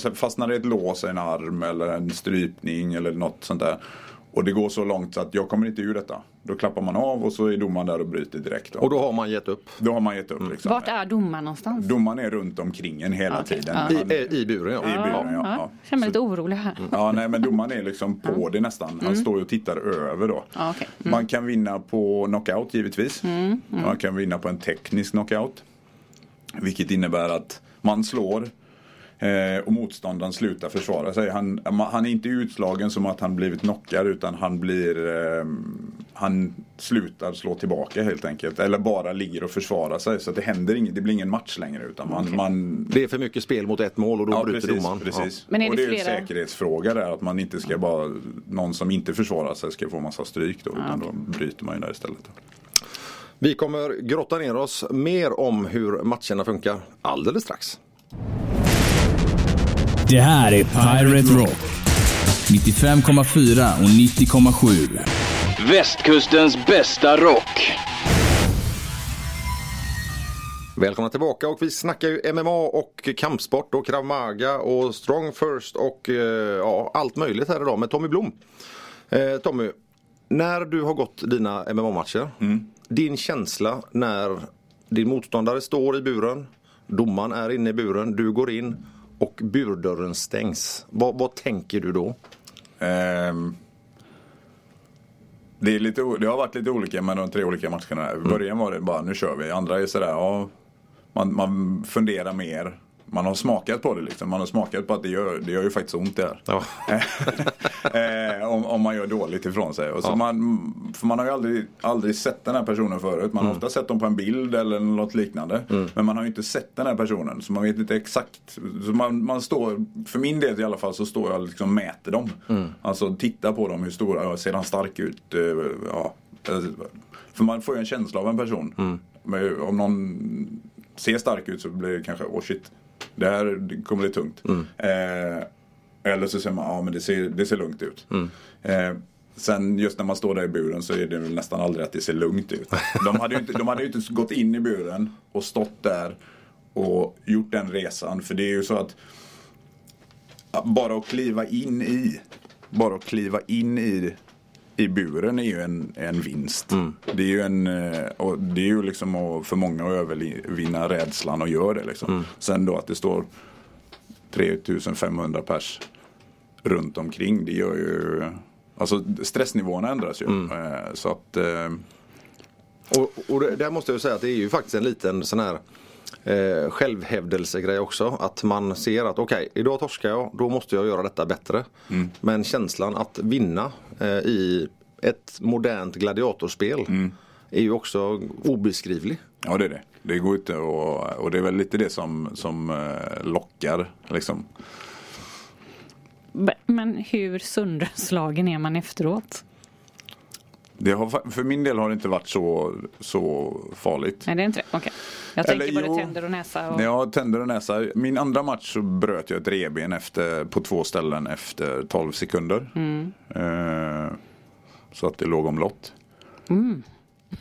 det fastnar det ett lås i en arm eller en strypning eller något sånt där. Och det går så långt så att jag kommer inte ur detta. Då klappar man av och så är domaren där och bryter direkt. Då, Och då har man gett upp. då har man gett upp. Liksom. Vart är domaren någonstans? Domaren är runt omkring en hela Okej, tiden. ja. Han- I, eh, i buren ja. I buren, ja. Ja, ja. känner mig Så- lite orolig här. Ja, nej men domaren är liksom på det nästan. Han står ju och tittar över då. Ja, okej. Man kan vinna på knockout givetvis. Man kan vinna på en teknisk knockout. Vilket innebär att man slår eh, och motståndaren slutar försvara sig. Han, han är inte utslagen som att han blivit knockad utan han blir eh, Han slutar slå tillbaka helt enkelt. Eller bara ligger och försvarar sig. Så att det händer inget. Det blir ingen match längre utan man, man Det är för mycket spel mot ett mål och då Ja, bryter precis, domaren. precis. Men är och det det är flera- en säkerhetsfråga där att man inte ska bara Någon som inte försvarar sig ska få massa stryk då utan då bryter man ju där istället. Vi kommer grotta ner oss mer om hur matcherna funkar alldeles strax. Det här är Pirate Rock. 95,4 och 90,7. Västkustens bästa rock. Välkomna tillbaka och vi snackar ju MMA och kampsport och krav maga och strong first och eh, ja, allt möjligt här idag med Tommy Blom. Eh, Tommy, när du har gått dina MMA-matcher, din känsla när din motståndare står i buren, domaren är inne i buren, du går in och burdörren stängs. Vad, vad tänker du då? Ehm, det, är lite, det har varit lite olika med de tre olika matcherna. I början var det bara nu kör vi. Andra är sådär ja, man, man funderar mer. Man har smakat på det liksom. Man har smakat på att det gör, det gör ju faktiskt ont det här. Ja. <laughs> eh, om, om man gör dåligt ifrån sig. Och så man, för man har ju aldrig, aldrig sett den här personen förut. Man har ofta sett dem på en bild eller något liknande. Men man har ju inte sett den här personen. Så man vet inte exakt. Så man, man står, för min del i alla fall så står jag och liksom mäter dem. Alltså tittar på dem, hur stora, ja, ser han stark ut? Eh, Ja. För man får ju en känsla av en person. Men om någon ser stark ut så blir det kanske, oh shit. Det här kommer bli tungt. Eh, eller så säger man, ja men det ser, det ser lugnt ut. Eh, sen just när man står där i buren så är det väl nästan aldrig att det ser lugnt ut. <laughs> De hade ju inte, de hade inte gått in i buren och stått där och gjort den resan. För det är ju så att bara att kliva in i bara att kliva in i i buren är ju en, en vinst. Det är ju en, eh, och det är ju liksom att, för många att övervinna rädslan och gör det liksom. Sen då att det står 3500 pers runt omkring. Det gör ju, alltså stressnivåerna ändras ju. Eh, Så att eh, Och, och det, där måste jag säga att det är ju faktiskt en liten sån här eh, självhävdelsegrej också. Att man ser att okej, idag torskar jag, då måste jag göra detta bättre. Men känslan att vinna eh, i ett modernt gladiatorspel är ju också obeskrivlig. Ja det är det. Det går inte och, och det är väl lite det som, som eh, lockar liksom. Men hur sönderslagen är man efteråt? Det har, för min del har det inte varit så, så farligt. Nej, det är inte det? Okej. Jag tänker Eller både jo. tänder och näsa. Och... Ja, tänder och näsa. Min andra match så bröt jag ett reben efter, på två ställen efter 12 sekunder. Mm. Eh, så att det låg om lott.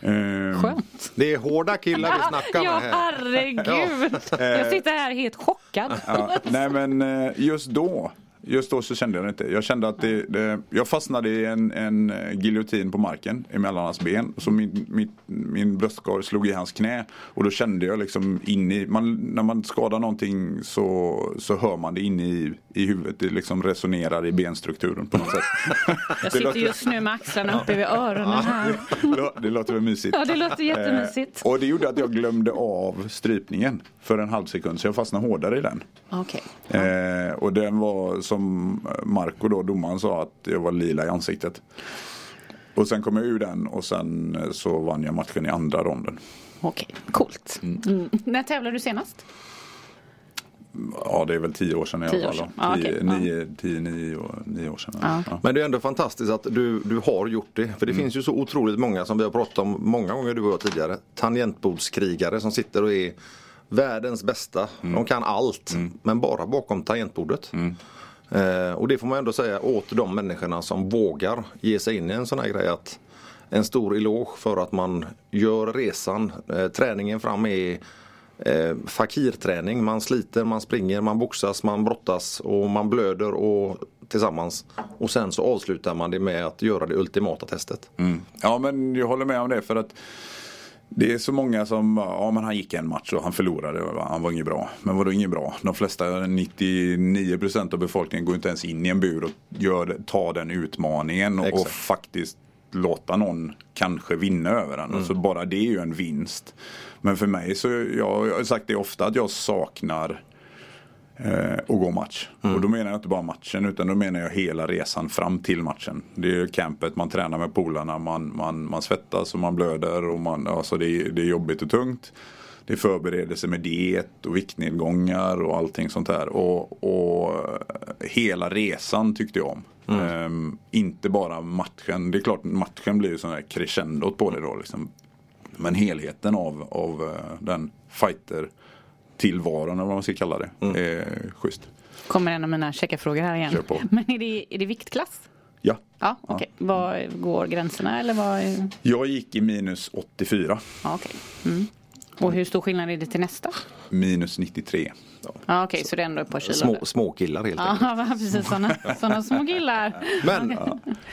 Eh, Skönt. Det är hårda killar vi snackar Ja, med här. herregud. Jag sitter här helt chockad. Ja, nej men eh, just då Just då så kände jag det inte. Jag kände att det, det, jag fastnade i en, en eh, giljotin på marken emellan hans ben. Så min, min, min bröstkorg slog i hans knä. Och då kände jag liksom in i, man, när man skadar någonting så, så hör man det inne i, i huvudet. Det liksom resonerar i benstrukturen på något sätt. <laughs> Jag sitter just nu med axlarna uppe vid öronen här. det, lå- det låter väl mysigt. Ja, det låter jättemysigt. Eh, och det gjorde att jag glömde av strypningen för en halv sekund. Så jag fastnade hårdare i den. Okej. Eh, och den var som Marco då, domaren sa att jag var lila i ansiktet. Och sen kom jag ur den och sen eh, så vann jag matchen i andra ronden. Okej, coolt. Mm. När tävlade du senast? Ja det är väl tio år sedan i Tio alla år fall. okej. Ja. nio, tio, nio, år- nio år sedan. Ja. Ja. Men det är ändå fantastiskt att du, du har gjort det. För det finns ju så otroligt många som vi har pratat om många gånger du och jag tidigare. Tangentbordskrigare som sitter och är världens bästa. De kan allt. Men bara bakom tangentbordet. Eh, och det får man ändå säga åt de människorna som vågar ge sig in i en sån här grej. att en stor eloge för att man gör resan. Eh, träningen fram är eh, fakirträning. Man sliter, man springer, man boxas, man brottas och man blöder och tillsammans. Och sen så avslutar man det med att göra det ultimata testet. Mm. Ja men jag håller med om det för att det är så många som, ja men han gick en match och han förlorade, han var inget bra. Men vadå inget bra? De flesta, 99% av befolkningen går inte ens in i en bur och gör, tar den utmaningen och, och faktiskt låta någon kanske vinna över den. Så bara det är ju en vinst. Men för mig så, jag, jag har sagt det ofta att jag saknar eh, att gå match. Och då menar jag inte bara matchen utan då menar jag hela resan fram till matchen. Det är campet, man tränar med polarna, man, man, man svettas och man blöder och man, alltså det, det är jobbigt och tungt. Det är förberedelse med diet och viktnedgångar och allting sånt där. Och, och eh, hela resan tyckte jag om. Ehm, inte bara matchen. Det är klart matchen blir ju sån här crescendot på det då. Liksom. Men helheten av, av eh, den fighter tillvaron eller vad man ska kalla det. Är schysst. Kommer en av mina checkarfrågor här igen. Kör på. Men är det, är det viktklass? Ja. Ja, okej. Var går gränserna eller vad? är- Jag gick i minus 84. Ja, okej. Mm. Och hur stor skillnad är det till nästa? Minus 93. Ja, okej, så det är ändå ett par kilo. Små, <laughs> små killar <laughs> helt enkelt. Ja, precis. Sådana, sådana små killar. Men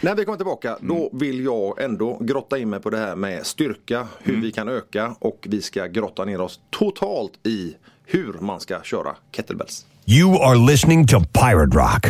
när vi kommer tillbaka då vill jag ändå grotta in mig på det här med styrka, hur vi kan öka och vi ska grotta ner oss totalt i hur man ska köra kettlebells. You are listening to Pirate Rock.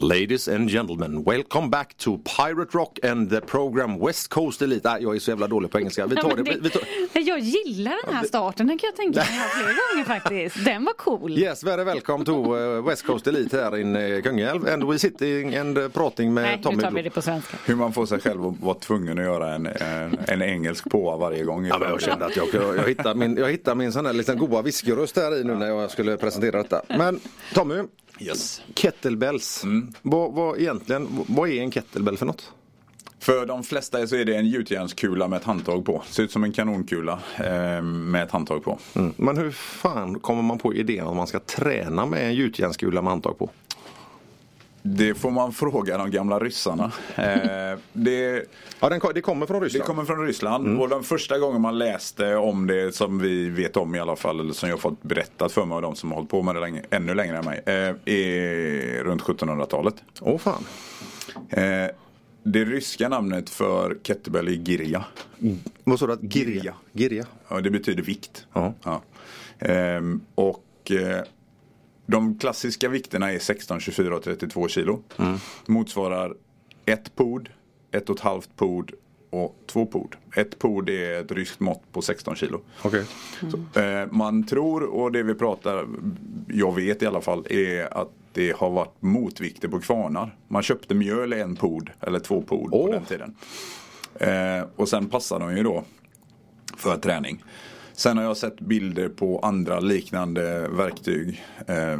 Ladies and gentlemen, welcome back to Pirate Rock and the program West Coast Elite. Nej, jag är så jävla dålig på engelska. Vi tar det. Vi, vi tar... Jag gillar den här starten, den kan jag tänka mig här <laughs> flera gånger faktiskt. Den var cool. Yes, very welcome to uh, West Coast Elite här in uh, Kungälv. And we sitting and uh, prating med Nej, nu Tommy tar vi det på svenska. Hur man får sig själv att vara tvungen att göra en, en, en engelsk på varje gång. Ja, men jag kände att jag, jag, hittade min, jag hittade min sån här liten goa whiskyröst här i nu när jag skulle presentera detta. Men Tommy, Yes. kettlebells. Vad, vad egentligen, vad är en kettlebell för något? För de flesta så är det en gjutjärnskula med ett handtag på. Ser ut som en kanonkula eh, med ett handtag på. Mm. Men hur fan kommer man på idén att man ska träna med en gjutjärnskula med handtag på? Det får man fråga de gamla ryssarna. <laughs> Eh, det, Ja, den, det kommer från det Ryssland. kommer från Ryssland och den första gången man läste om det som vi vet om i alla fall, eller som jag fått berättat för mig av de som har hållit på med det länge, ännu längre än mig, eh, är runt 1700-talet. Åh fan. Eh, det ryska namnet för kettlebell är girja. Vad sa du? Girja? Girja. Ja, det betyder vikt. Ja. Ehm, och de klassiska vikterna är 16, 24 och 32 kilo. Motsvarar ett pod, ett och ett halvt pod och två pod. Ett pod är ett ryskt mått på 16 kilo. Okej. Så, eh, man tror, och det vi pratar, jag vet i alla fall, är att det har varit motvikter på kvarnar. Man köpte mjöl i en pod eller två pod på Åh. den tiden. Eh, och sen passar de ju då för träning. Sen har jag sett bilder på andra liknande verktyg. Eh,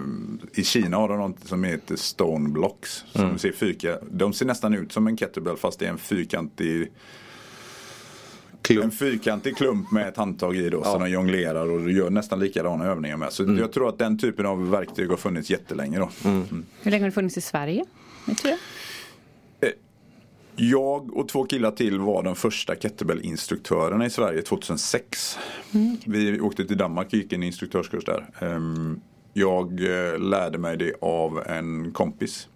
I Kina har de något som heter Stone Blocks. Som ser fyrka, de ser nästan ut som en kettlebell fast det är en fyrkantig en fyrkantig klump med ett handtag i då. Så de jonglerar och gör nästan likadana övningar med. Så jag tror att den typen av verktyg har funnits jättelänge då. Hur länge har det funnits i Sverige? Vet du det? Jag och två killar till var de första kettlebell-instruktörerna i Sverige 2006. Vi åkte till Danmark och gick en instruktörskurs där. Ehm, jag eh, lärde mig det av en kompis.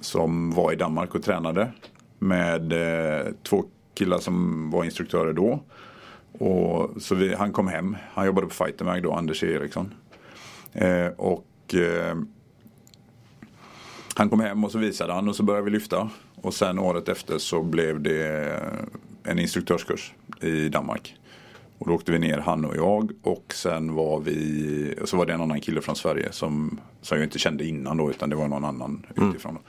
Som var i Danmark och tränade. Med eh, två killar som var instruktörer då. Och så vi, han kom hem. Han jobbade på Fightermag då, Anders Eriksson. Eh, och han kom hem och så visade han och så började vi lyfta. Och sen året efter så blev det en instruktörskurs i Danmark. Och då åkte vi ner han och jag och sen var vi, och så var det en annan kille från Sverige som, som jag inte kände innan då utan det var någon annan utifrån. Då.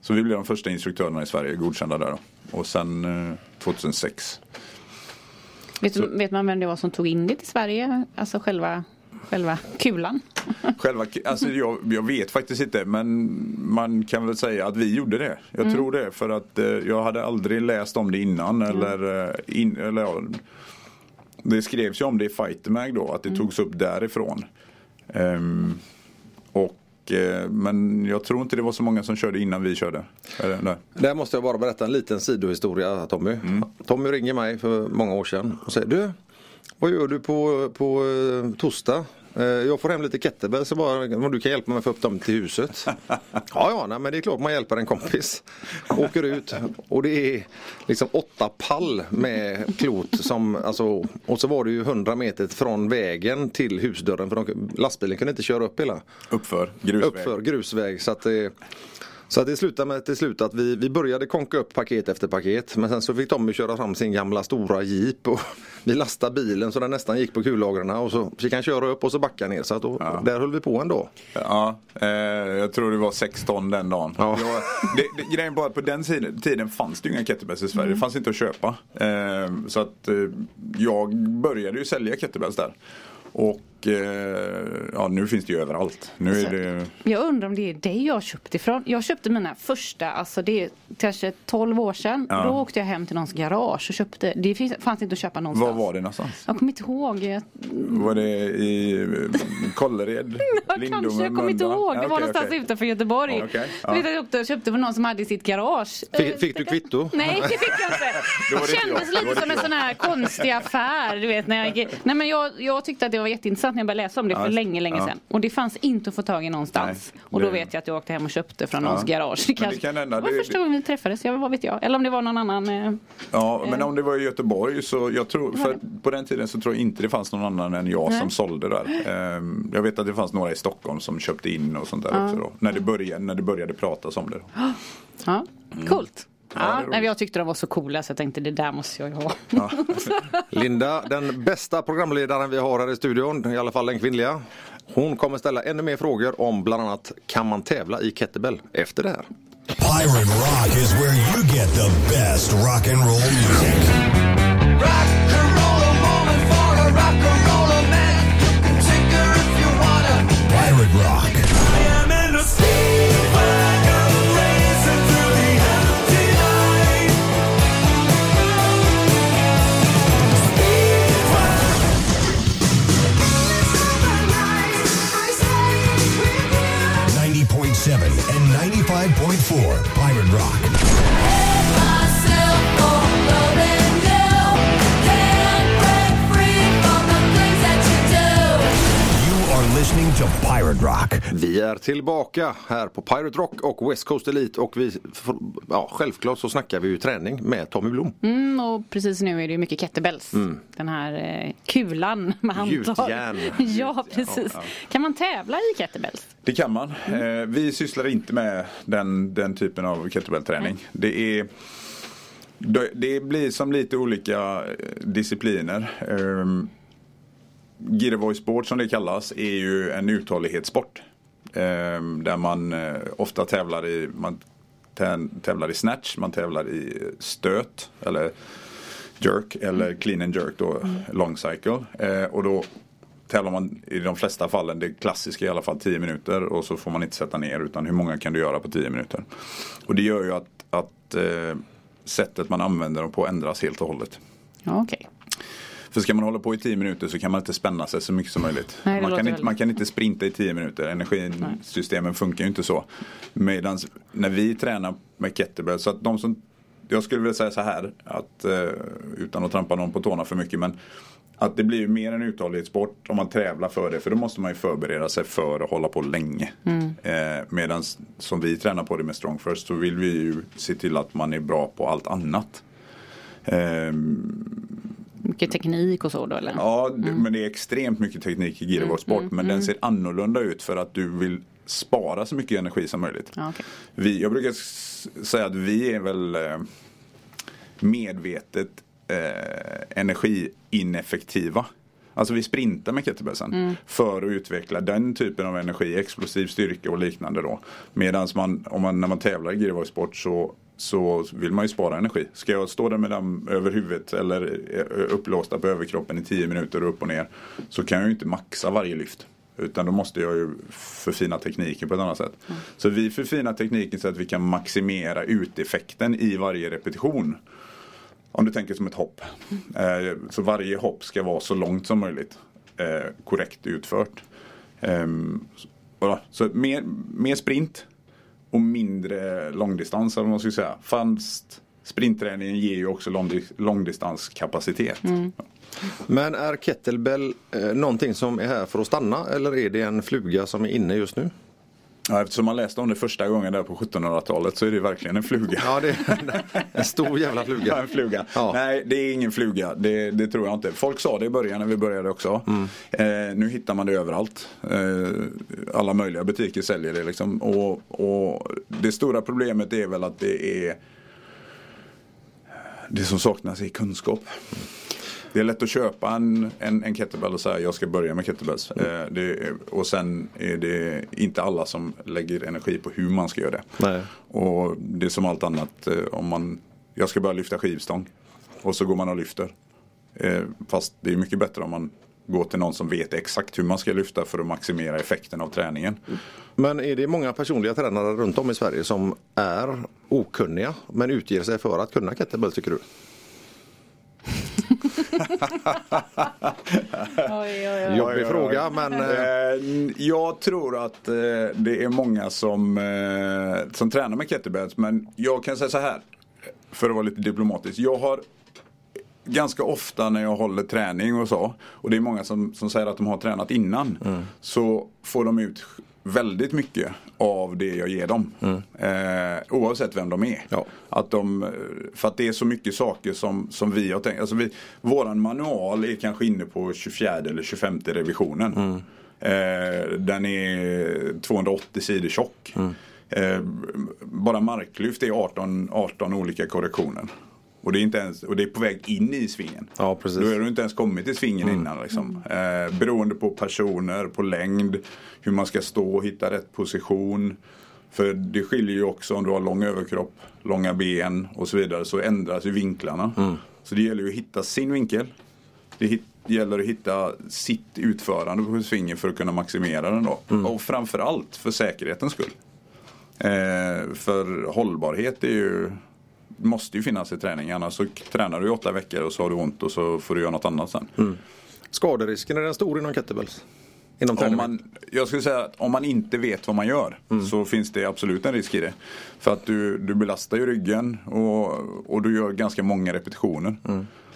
Så vi blev de första instruktörerna i Sverige godkända där då. Och sen eh, 2006. Vet, du, vet man vem det var som tog in det till Sverige? Alltså själva, själva kulan? Själva, alltså jag, jag vet faktiskt inte men man kan väl säga att vi gjorde det. Jag tror det för att eh, jag hade aldrig läst om det innan eller, eh, in, eller ja, Det skrevs ju om det i Fightermag då att det togs upp därifrån. Ehm, och eh, men jag tror inte det var så många som körde innan vi körde. Eller, nej. Där måste jag bara berätta en liten sidohistoria Tommy. Tommy ringer mig för många år sedan och säger du, vad gör du på, på eh, torsdag? Eh, Jag får hem lite kettlebells så bara, om du kan hjälpa mig att få upp dem till huset. <laughs> ja, ja, nej, men det är klart man hjälper en kompis. Åker ut och det är liksom åtta pall med klot som, alltså, och så var det ju 100 meter från vägen till husdörren för de, lastbilen kunde inte köra upp hela Uppför, grusväg. uppför grusväg. Så att det, så att det slutade med till slut att vi, vi började konka upp paket efter paket. Men sen så fick Tommy köra fram sin gamla stora jeep. Och <laughs> vi lastade bilen så den nästan gick på kullagren. Och så fick han köra upp och så backa ner. Så att då, Ja. där höll vi på dag. Ja, eh, jag tror det var 6 ton den dagen. Ja. Jag, det, det, grejen bara att på den tiden, tiden fanns det ju inga kettlebells i Sverige. Mm. Det fanns inte att köpa. Eh, så att eh, jag började ju sälja kettlebells där. Och eh, ja, nu finns det ju överallt. Nu är det... Jag undrar om det är det jag köpte ifrån. Jag köpte mina första, alltså det är kanske 12 år sedan. Ja. Då åkte jag hem till någons garage och köpte. Det finns, fanns inte att köpa någonstans. Var var det någonstans? Jag kommer inte ihåg. Var det i eh, Kållered? <laughs> Ja, Lindome, kanske, jag kommer inte ihåg. Det Ja, var okej, någonstans okej. utanför Göteborg. Ja, okej. Jag vet Ja. att jag åkte och köpte från någon som hade i sitt garage. Eh, Fick, fick du kvitto? <laughs> Nej, det fick jag inte. <laughs> var Det kändes jag. Då var lite det som en sån här konstig affär. Du vet, när jag, Nej, men jag, jag tyckte att det var jätteintressant när jag började läsa om det för Ja, länge, länge ja. sedan. Och det fanns inte att få tag i någonstans. Nej, och då det- vet jag att jag åkte hem och köpte från någons Ja. garage. Det kanske- kan hända, det var det- första gången vi träffades, jag, vad vet jag. Eller om det var någon annan. eh, Ja, men om det var i Göteborg så jag tror, för på den tiden så tror jag inte det fanns någon annan än jag som sålde där. Ehm, Jag vet att det fanns några i Stockholm som köpte in och sånt där också då. När det började, när det började pratas om det. Då. Ja, coolt. Mm. Ja, Ja, jag tyckte de var så coola så jag tänkte det där måste jag ju ha. <laughs> Linda, den bästa programledaren vi har här i studion, i alla fall den kvinnliga. Hon kommer ställa ännu mer frågor om bland annat kan man tävla i kettlebell efter det här. Pirate Rock is where you get the best rock and roll music. Pirate Rock. 105.4 Pirate Rock. to Pirate Rock. Vi är tillbaka här på Pirate Rock och West Coast Elite och vi, ja, självklart så snackar vi ju träning med Tommy Blom. Mm, och precis nu är det mycket kettlebells. Mm. Den här eh, kulan med handtag. Gjutjärn. <laughs> ja, precis. Ja, ja. Kan man tävla i kettlebells? Det kan man. Eh, vi sysslar inte med den, den typen av kettlebell-träning. Det är det- blir som lite olika eh, discipliner. Um, Girevoy sport som det kallas är ju en uthållighetssport. Ehm, där man eh, ofta tävlar i, man tä- tävlar i snatch, man tävlar i stöt eller jerk eller clean and jerk då, long cycle. Och då tävlar man i de flesta fallen, det klassiska i alla fall 10 minuter och så får man inte sätta ner utan hur många kan du göra på 10 minuter. Och det gör ju att, att eh, sättet man använder dem på ändras helt och hållet. Ja, okej. För ska man hålla på i 10 minuter så kan man inte spänna sig så mycket som möjligt. Nej, man, kan inte, man kan inte sprinta i 10 minuter. Energisystemen funkar ju inte så. Medan när vi tränar med kettlebell så att de som jag skulle vilja säga så här att eh, utan att trampa någon på tårna för mycket men att det blir ju mer en uthållighetssport om man tävlar för det för då måste man ju förbereda sig för att hålla på länge. Eh, Medan som vi tränar på det med Strong First så vill vi ju se till att man är bra på allt annat. Ehm, Mycket teknik och så då eller? Ja, d- men det är extremt mycket teknik i girigårdssport. men den ser annorlunda ut för att du vill spara så mycket energi som möjligt. Okej. Vi, jag brukar säga att vi är väl eh, medvetet eh, energiineffektiva. Alltså vi sprintar med kettlebellsen för att utveckla den typen av energi, explosiv styrka och liknande då. Medan man, om man, när man tävlar i girigårdssport så så vill man ju spara energi. Ska jag stå där med dem över huvudet eller eh, upplåsta på överkroppen i 10 minuter upp och ner så kan jag ju inte maxa varje lyft. Utan då måste jag ju förfina tekniken på ett annat sätt. Så vi förfinar tekniken så att vi kan maximera uteffekten i varje repetition. Om du tänker som ett hopp. Eh, så varje hopp ska vara så långt som möjligt eh, korrekt utfört. Ehm, så mer, mer sprint och mindre långdistans eller vad man ska säga. Fast sprintträningen ger ju också långdistanskapacitet. långdistanskapacitet. Men är kettlebell eh, någonting som är här för att stanna eller är det en fluga som är inne just nu? Ja, eftersom man läste om det första gången där på 1700-talet så är det verkligen en fluga. Ja, det är en stor jävla Ja, fluga. en fluga. Ja. Nej, det är ingen fluga. Det, det tror jag inte. Folk sa det i början när vi började också. Mm. Eh, nu hittar man det överallt. Eh, alla möjliga butiker säljer det liksom. Och, och det stora problemet är väl att det är det som saknas är kunskap. Det är lätt att köpa en, en, en kettlebell och säga jag ska börja med kettlebells. Eh, det, och sen är det inte alla som lägger energi på hur man ska göra det. Nej. Och det är som allt annat. eh, Om man, jag ska börja lyfta skivstång. Och så går man och lyfter. Eh, Fast det är mycket bättre om man går till någon som vet exakt hur man ska lyfta för att maximera effekten av träningen. Men är det många personliga tränare runt om i Sverige som är okunniga men utger sig för att kunna kettlebell tycker du? Oj, oj, oj. Jobbig fråga men eh, Jag tror att eh, det är många som, eh, som tränar med kettlebells. Men jag kan säga så här. För att vara lite diplomatisk. Jag har ganska ofta när jag håller träning och så. Och det är många som, som säger att de har tränat innan. Så får de ut väldigt mycket av det jag ger dem. Eh, oavsett vem de är. Ja. Att de, för att det är så mycket saker som, som vi har tänkt. Alltså vi, våran manual är kanske inne på 24 eller 25 revisionen. Eh, den är 280 sidor tjock. Eh, bara marklyft är 18, 18 olika korrektioner. Och det, är inte ens, och det är på väg in i svingen. Ja, precis. Då har du inte ens kommit till svingen innan. Liksom. Eh, beroende på personer, på längd, hur man ska stå, hitta rätt position. För det skiljer ju också om du har lång överkropp, långa ben och så vidare. Så ändras ju vinklarna. Så det gäller ju att hitta sin vinkel. Det hit, gäller att hitta sitt utförande på svingen för att kunna maximera den då. Och framförallt för säkerhetens skull. Eh, för hållbarhet är ju måste ju finnas i träning annars så tränar du i åtta veckor och så har du ont och så får du göra något annat sen. skaderisken är den stor inom kettlebells? Inom Om man, jag skulle säga att om man inte vet vad man gör så finns det absolut en risk i det. För att du, du belastar ju ryggen och, och du gör ganska många repetitioner.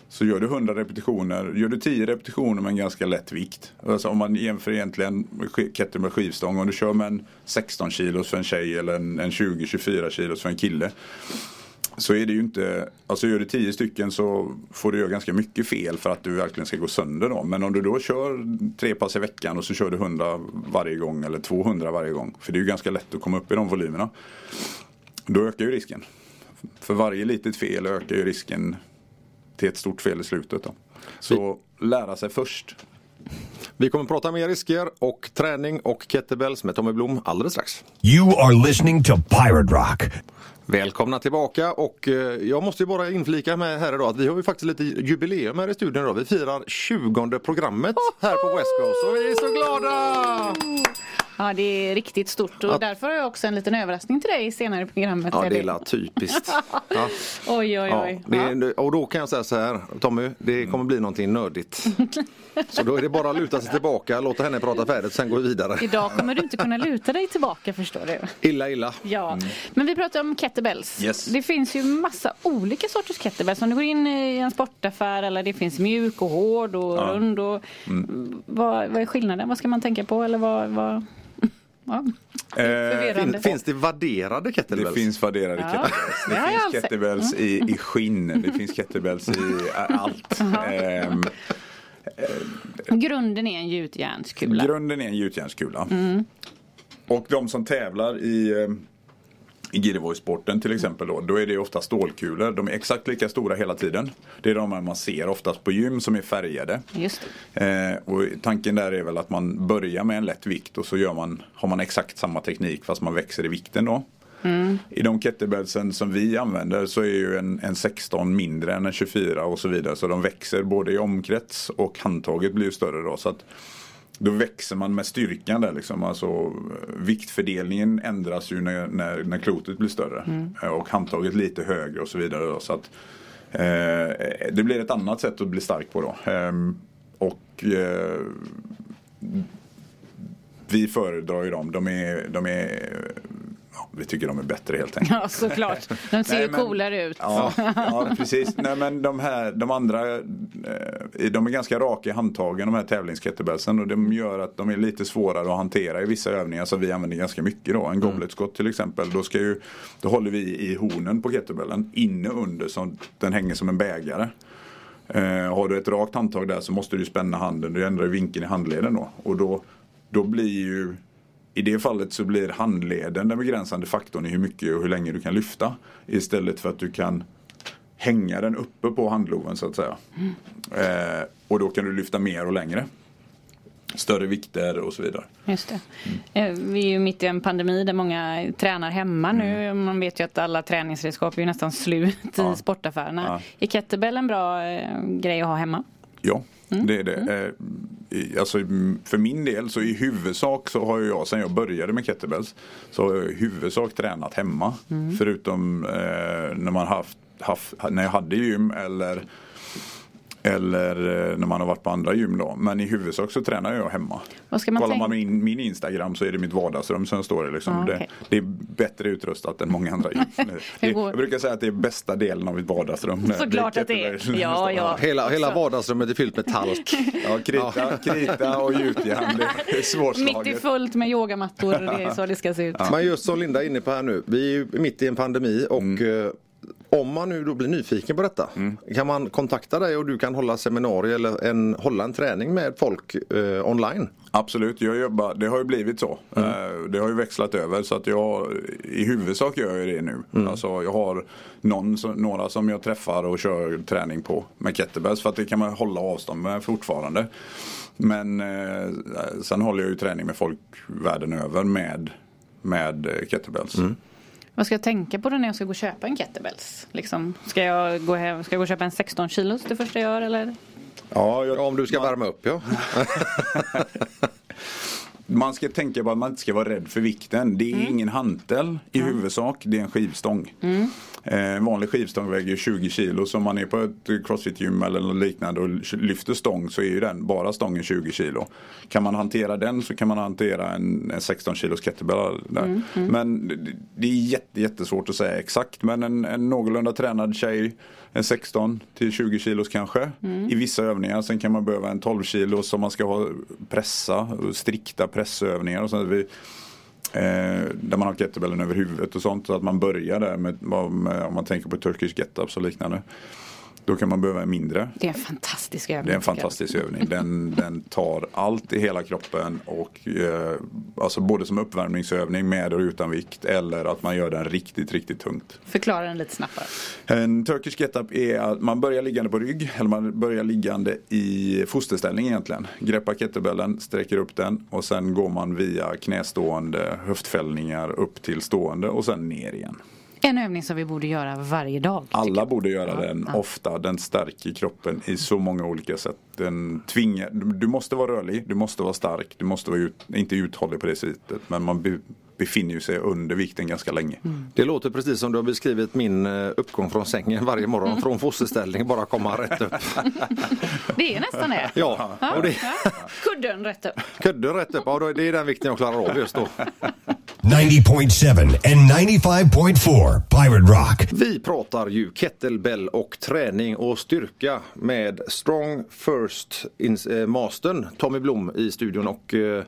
Så gör du 100 repetitioner, gör du 10 repetitioner med en ganska lätt vikt. Alltså om man jämför egentligen med kettlebell skivstång. Om du kör med en 16 kilos för en tjej eller en, en 20-24 kilos för en kille. Så är det ju inte, alltså gör du 10 stycken så får du göra ganska mycket fel för att du verkligen ska gå sönder då. Men om du då kör tre pass i veckan och så kör du 100 varje gång eller 200 varje gång. För det är ju ganska lätt att komma upp i de volymerna. Då ökar ju risken. För varje litet fel ökar ju risken till ett stort fel i slutet. Då. Så lära sig först. Vi kommer prata mer risker och träning och kettlebells med Tommy Blom alldeles strax. You are listening to Pirate Rock. Välkomna tillbaka och eh, jag måste ju bara inflika med här idag att vi har ju faktiskt lite jubileum här i studion idag. Vi firar 20 programmet här på West Coast och vi är så glada! Ja, det är riktigt stort och Att- därför har jag också en liten överraskning till dig senare i programmet. Ja, det är la typiskt. <laughs> Ja. Oj, oj, Ja, oj. Ja. är, och då kan jag säga så här, Tommy, det kommer bli någonting nördigt. Så då är det bara att luta sig tillbaka, låta henne prata färdigt, sen gå vidare. Idag kommer du inte kunna luta dig tillbaka förstår du. Illa, illa. Ja, men vi pratar om kettlebells. Yes. Det finns ju massa olika sorters kettlebells. Om du går in i en sportaffär eller det finns mjuk och hård och rund. Och, vad, vad är skillnaden? Vad ska man tänka på? Eller vad, vad... Ja. Förvirrande. Fin, finns det vadderade Det kettlebells? finns värderade Ja, kettlebells. det Det finns alltså- kettlebells i, i skinn. Det finns kettlebells i allt. <laughs> Ehm, Grunden är en gjutjärnskula. grunden är en gjutjärnskula. Mm. Och de som tävlar i i Girevoy-sporten till exempel då, då är det ofta stålkulor. De är exakt lika stora hela tiden. Det är de här man ser oftast på gym som är färgade. Just. Eh, och tanken där är väl att man börjar med en lätt vikt och så gör man, har man exakt samma teknik fast man växer i vikten då. I de kettlebellsen som vi använder så är ju en, en 16 mindre än en 24 och så vidare. Så de växer både i omkrets och handtaget blir ju större då. Så att då växer man med styrkan där liksom. Alltså, eh, viktfördelningen ändras ju när, när, när klotet blir större. Eh, Och handtaget lite högre och så vidare. Då, så att, eh, det blir ett annat sätt att bli stark på då. Ehm, och eh, vi föredrar ju dem. De är, de är ja, vi tycker de är bättre helt enkelt. <laughs> Ja, såklart. De ser ju coolare ut. Ja, ja precis. Nej, men de här, de andra, eh, de är ganska raka i handtagen de här tävlingskettlebellsen och de gör att de är lite svårare att hantera i vissa övningar som vi använder ganska mycket då. En goblet squat till exempel, då, ska ju, då håller vi i hornen på kettlebellen inne under så den hänger som en bägare. Eh, har du ett rakt handtag där så måste du spänna handen, du ändrar vinkeln i handleden då. Och då, då blir ju i det fallet så blir handleden den begränsande faktorn i hur mycket och hur länge du kan lyfta. Istället för att du kan hänga den uppe på handloven så att säga. Eh, och då kan du lyfta mer och längre. Större vikter och så vidare. Just det. Eh, Vi är ju mitt i en pandemi där många tränar hemma nu. Man vet ju att alla träningsredskap är ju nästan slut Ja. i sportaffärerna. Ja. Är kettlebell en bra eh, grej att ha hemma? Ja, det är det. Eh, i- Alltså, mm, för min del så i huvudsak så har jag sen jag började med kettlebells så har jag i huvudsak tränat hemma. Förutom eh, när man haft, haft, när jag hade gym eller eller eh, när man har varit på andra gym då. Men i huvudsak så tränar jag hemma. Vad ska man Kollar man min, min Instagram så är det mitt vardagsrum som står det. Liksom. Ja, okej. det, det är bättre utrustat än många andra gym. <laughs> det, jag brukar säga att det är bästa delen av mitt vardagsrum. Såklart att det är. Ja, ja. Hela, hela vardagsrummet är fyllt med talk. <laughs> Ja, krita, krita och gjutjärn. Det är Mitt i svårslaget. fullt med yogamattor och det är så det ska se ut. Men just som Linda är inne på här nu, vi är ju mitt i en pandemi och Mm. Om man nu då blir nyfiken på detta kan man kontakta dig och du kan hålla seminarier eller en, hålla en träning med folk eh, online. Absolut, jag jobbar, det har ju blivit så. Eh, Det har ju växlat över så att jag i huvudsak gör jag det nu. Alltså, jag har någon, några som jag träffar och kör träning på med kettlebells för att det kan man hålla avstånd med fortfarande. Men eh, sen håller jag ju träning med folk världen över med, med eh, kettlebells. Vad ska jag tänka på då när jag ska gå och köpa en kettlebells? Liksom, ska, jag gå hem, ska jag gå och köpa en 16 kilos det första jag gör eller? Ja, om du ska värma upp ja. <laughs> <laughs> Man ska tänka på att man inte ska vara rädd för vikten. Det är ingen hantel i huvudsak, det är en skivstång. Eh, En vanlig skivstång väger 20 kilo så om man är på ett crossfit-gym eller något liknande och lyfter stång så är ju den, bara stången 20 kilo. Kan man hantera den så kan man hantera en, en 16 kilos kettlebell. Där. Men det- det är jätte, jättesvårt att säga exakt men en, en någorlunda tränad tjej en 16 till 20 kilos kanske i vissa övningar. Sen kan man behöva en 12 kilos som man ska ha pressa, strikta pressövningar. Och sånt. Vi, eh, där man har kettlebellen över huvudet och sånt. Så att man börjar där med, med om man tänker på Turkish get-ups och liknande. Då kan man behöva en mindre. Det är en fantastisk övning. Det är en fantastisk övning. Den, den tar allt i hela kroppen och eh, alltså både som uppvärmningsövning med och utan vikt eller att man gör den riktigt, riktigt tungt. Förklara den lite snabbare. En Turkish get-up är att man börjar liggande på rygg eller man börjar liggande i fosterställning egentligen. Greppar kettlebellen, sträcker upp den och sen går man via knästående höftfällningar upp till stående och sen ner igen. En övning som vi borde göra varje dag. Alla borde göra Ja, den ja. ofta. Den stärker kroppen i så många olika sätt. Den tvingar, du måste vara rörlig, du måste vara stark, du måste vara ut, inte uthållig på det sättet. Men man be, befinner ju sig under vikten ganska länge. Mm. Det låter precis som du har beskrivit min eh, uppgång från sängen varje morgon från fosterställning bara komma rätt upp. <laughs> Det är nästan det. Ja, det, Ja. Kudden rätt upp. kudden rätt upp, ja, det är den vikten jag klarar av just då. <laughs> 90.7 and 95.4 Pirate Rock. Vi pratar ju kettlebell och träning och styrka med Strong First eh, Mastern Tommy Blom i studion. Och eh,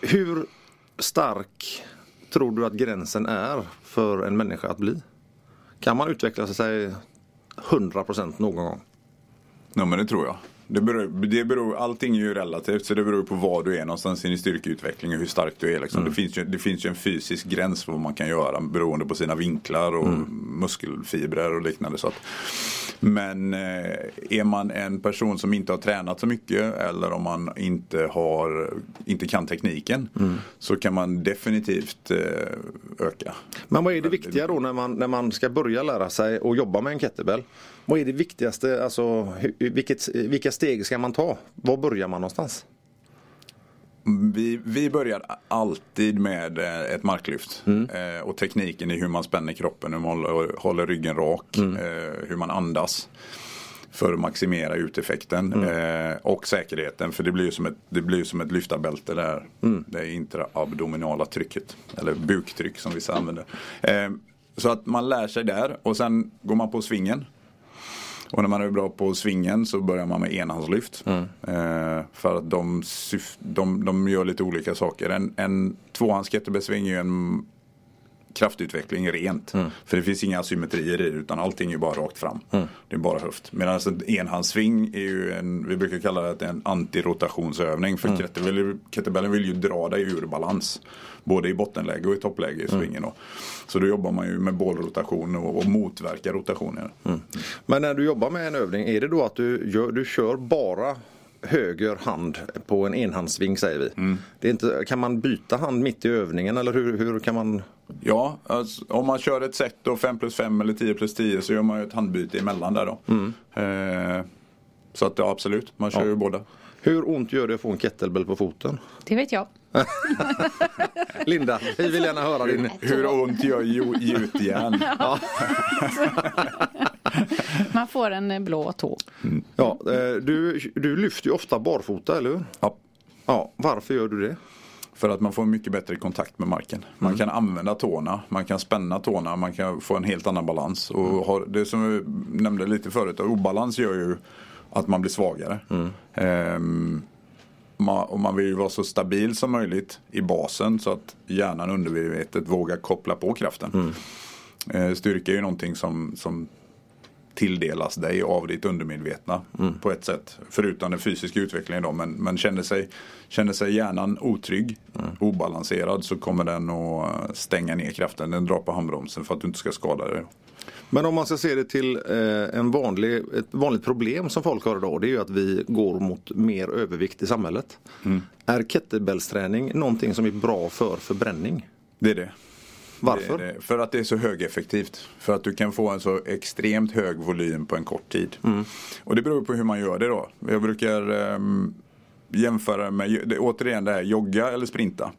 hur stark tror du att gränsen är för en människa att bli? Kan man utveckla sig 100% någon gång? Ja men det tror jag. Det beror, det beror, allting är ju relativt så det beror på var du är någonstans i din styrkeutveckling och hur stark du är. Liksom. Det, finns ju, det finns ju en fysisk gräns för vad man kan göra beroende på sina vinklar och muskelfibrer och liknande. Så att, men eh, är man en person som inte har tränat så mycket eller om man inte, har, inte kan tekniken så kan man definitivt eh, öka. Men vad är det viktiga då när man, när man ska börja lära sig och jobba med en kettlebell? Vad är det viktigaste, alltså vilket, vilka steg ska man ta? Var börjar man någonstans? Vi, vi börjar alltid med eh, ett marklyft. Eh, och tekniken i hur man spänner kroppen, hur man håller, håller ryggen rak, eh, hur man andas. för att maximera uteffekten eh, och säkerheten. För det blir ju som ett, det blir som ett lyftarbälte där. Det intraabdominala trycket. Eller buktryck som vissa använder. Eh, så att man lär sig där och sen går man på svingen. Och när man är bra på svingen så börjar man med enhandslyft. Eh, för att de, syf- de, de gör lite olika saker. En, en tvåhands kettlebellsving är ju en kraftutveckling rent. För det finns inga asymmetrier i det utan allting är ju bara rakt fram. Det är bara höft. Medan en enhandssving är ju en, vi brukar kalla det en antirotationsövning. För kettlebell- kettlebellen vill ju dra dig ur balans. Både i bottenläge och i toppläge i svingen. Då. Så då jobbar man ju med bålrotation och, och motverkar rotationen. Men när du jobbar med en övning, är det då att du, gör, du kör bara höger hand på en enhandssving säger vi? Mm. Det är inte, kan man byta hand mitt i övningen eller hur, hur kan man? Ja, alltså, om man kör ett set då 5 plus 5 eller 10 plus 10 så gör man ju ett handbyte emellan där då. Eh, så att ja, absolut, man kör Ja. ju båda. Hur ont gör det att få en kettlebell på foten? Det vet jag. <laughs> Linda, vi vill gärna höra din. Hur ont gör ju- gjutjärn? <laughs> Man får en eh, blå tå. Ja, eh, du, du lyfter ju ofta barfota, eller hur? Ja, Ja, varför gör du det? För att man får mycket bättre kontakt med marken. Man kan använda tårna, man kan spänna tårna, man kan få en helt annan balans. Och har, det som vi nämnde lite förut, obalans gör ju att man blir svagare. Ehm, man, och man vill ju vara så stabil som möjligt i basen så att hjärnan undermedvetet vågar koppla på kraften. Eh, styrka är ju någonting som, som tilldelas dig av ditt undermedvetna på ett sätt. Förutom den fysiska utvecklingen då. Men, men känner, sig, känner sig hjärnan otrygg, obalanserad så kommer den att stänga ner kraften. Den drar på handbromsen för att du inte ska skada dig. Men om man ska se det till eh, en vanlig, ett vanligt problem som folk har idag det är ju att vi går mot mer övervikt i samhället. Är kettlebellsträning någonting som är bra för förbränning? Det är det. Varför? Det det. För att det är så högeffektivt. För att du kan få en så extremt hög volym på en kort tid. Och det beror på hur man gör det då. Jag brukar ehm, jämföra med, det, återigen det här, jogga eller sprinta.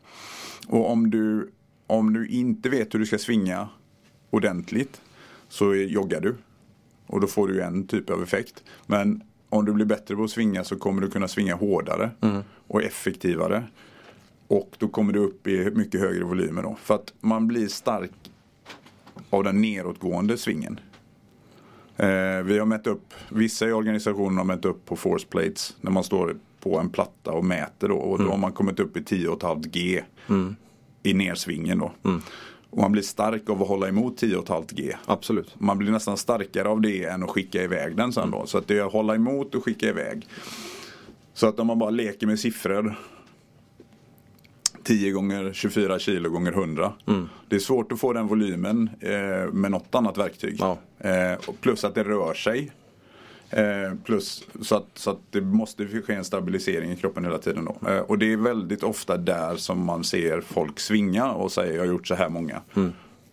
Och om du, om du inte vet hur du ska svinga ordentligt så joggar du. Och då får du en typ av effekt. Men om du blir bättre på att svinga så kommer du kunna svinga hårdare och effektivare. Och då kommer du upp i mycket högre volymer då. För att man blir stark av den neråtgående svingen. Eh, vi har mätt upp, vissa i organisationen har mätt upp på force plates när man står på en platta och mäter då. Och då har man kommit upp i 10,5 G i nersvingen då. Och man blir stark av att hålla emot 10,5 G. Absolut. Man blir nästan starkare av det än att skicka iväg den sen då. Så att det är att hålla emot och skicka iväg. Så att om man bara leker med siffror 10 gånger 24 kilo gånger 100. Det är svårt att få den volymen eh, med något annat verktyg. Ja. Eh, plus att det rör sig. Eh, plus så att, så att det måste ske en stabilisering i kroppen hela tiden. Då. Eh, och det är väldigt ofta där som man ser folk svinga och säger jag har gjort så här många.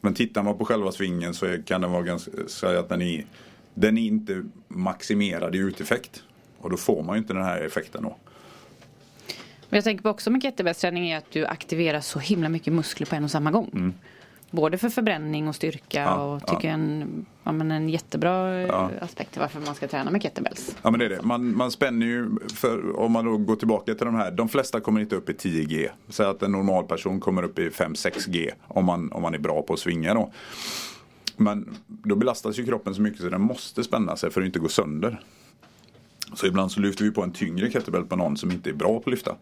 Men tittar man på själva svingen så kan den vara ganska, säga att den är, den är inte maximerad i uteffekt. Och då får man ju inte den här effekten då. Men jag tänker på också med kettlebellsträning är att du aktiverar så himla mycket muskler på en och samma gång. Både för förbränning och styrka Ja, och tycker jag en, ja, men en jättebra eh, Ja. aspekt till varför man ska träna med kettlebells. Ja men det är det. Man, man spänner ju, för, om man då går tillbaka till de här, de flesta kommer inte upp i 10G. Så att en normal person kommer upp i 5-6G om man, om man är bra på att svinga då. Men då belastas ju kroppen så mycket så den måste spänna sig för att inte gå sönder. Så ibland så lyfter vi på en tyngre kettlebell på någon som inte är bra på att lyfta.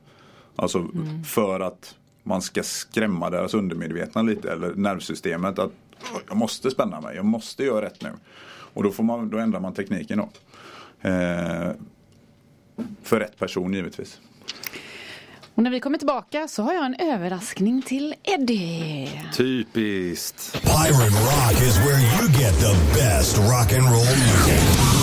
Alltså för att man ska skrämma deras undermedvetna lite eller nervsystemet att "Åh, jag måste spänna mig, jag måste göra rätt nu. Och då, får man, då ändrar man tekniken då. Eh, för rätt person givetvis. Och när vi kommer tillbaka så har jag en överraskning till Eddie. Typiskt. Pirate Rock is where you get the best rock and roll music.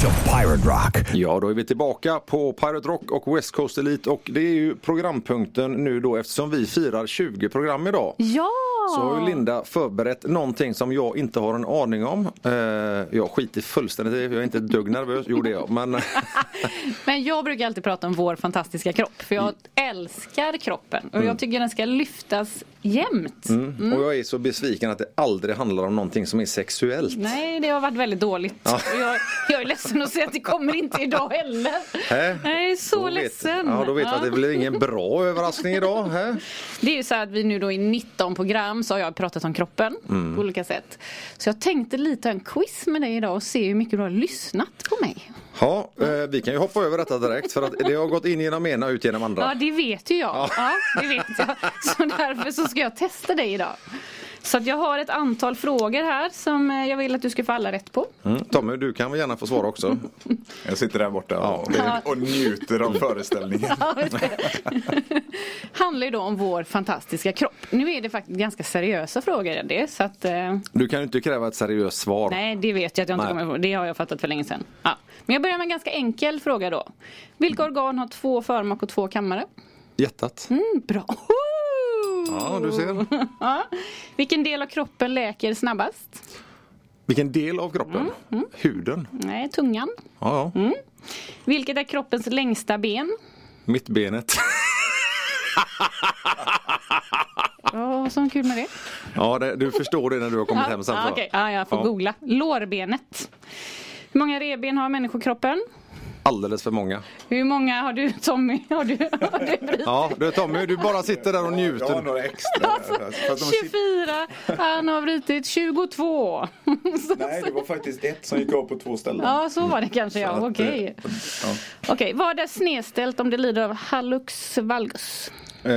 To Pirate Rock. Ja, då är vi tillbaka på Pirate Rock och West Coast Elite och det är ju programpunkten nu då eftersom vi firar 20 program idag. Ja! Så har ju Linda förberett någonting som jag inte har en aning om. Eh, jag skiter fullständigt i, jag är inte ett dugg nervös. Jo det är jag. Men <laughs> Men jag brukar alltid prata om vår fantastiska kropp. För jag älskar kroppen. Och jag tycker den ska lyftas jämt. Mm. och jag är så besviken att det aldrig handlar om någonting som är sexuellt. Nej, det har varit väldigt dåligt. Och jag, jag är ledsen att säga att det kommer inte idag heller. Hä? Jag är så Då vet- ledsen. Ja, då vet vi att det blir ingen bra överraskning idag. Hä? Det är ju så att vi nu då i 19 program så har jag pratat om kroppen Mm. på olika sätt. Så jag tänkte lite en quiz med dig idag och se hur mycket du har lyssnat på mig. Ja, eh, vi kan ju hoppa över detta direkt för att det har gått in genom ena ut genom andra. Ja, det vet ju jag. Ja. det vet jag. Så därför så ska jag testa dig idag. Så att jag har ett antal frågor här som eh, jag vill att du ska få alla rätt på. Mm. Tommy, du kan väl gärna få svara också. <laughs> Jag sitter där borta och, Ja. och njuter av föreställningen. <laughs> <laughs> Handlar ju då om vår fantastiska kropp. Nu är det faktiskt ganska seriösa frågor det. Så att, eh, Du kan ju inte kräva ett seriöst svar. nej, det vet jag att jag inte Nej. kommer ihåg. Det har jag fattat för länge sedan. Ja. Men jag börjar med en ganska enkel fråga då. Vilka organ har två förmak och två kammare? Hjärtat. Mm, bra. Ja, du ser. <laughs> Vilken del av kroppen läker snabbast? Vilken del av kroppen? Mm, Huden. Nej, tungan. Ja, ja. Mm. Vilket är kroppens längsta ben? Mittbenet. <laughs> Ja, vad som kul med det? Ja, det, du förstår det när du har kommit hem sen. ja, okej. ja, jag får Ja. googla. Lårbenet. Hur många revben har människokroppen? Alldeles för många. Hur många har du Tommy? Har du, har du? Ja, du Tommy, du bara sitter där och Jag har njuter. några extra. Alltså, där. För att de sitter- 24, han har brutit 22. <laughs> Nej, det var faktiskt ett som gick av på två ställen. Ja, så var det kanske ja. Okej. eh, ja. Okej, vad är snedställt om det lider av hallux valgus? Eh,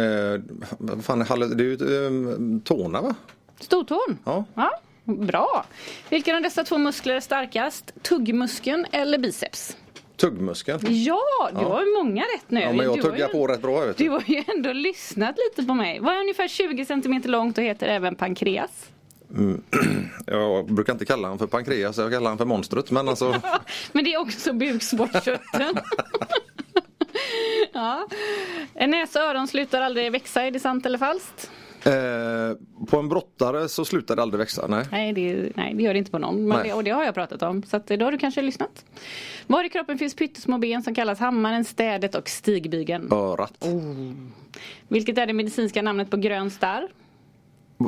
fan? Det är ju eh, tårna va? Stortån? Ja. ja. Bra. Vilken av dessa två muskler är starkast? Tuggmuskeln eller biceps? Tuggmuskeln. Ja, du har ju många rätt nu. Ja, men jag du tuggar ju, på rätt bra vet Du du. har ju ändå lyssnat lite på mig. Vad är ungefär 20 cm långt och heter även pankreas? <clears throat> Jag brukar inte kalla honom för pankreas, jag kallar honom för monstret. Men alltså, <laughs> Men det är också bukspottkörteln. <laughs> ja. Näsa och öron slutar aldrig växa, är det sant eller falskt? Eh, på en brottare så slutar det aldrig växa. Nej. Nej, det, nej, det gör det inte på någon. Det, och det har jag pratat om. Så att, då har du kanske lyssnat. Var i kroppen finns pyttesmå ben som kallas hammaren, städet och stigbygeln? Örat. Vilket är det medicinska namnet på grön starr?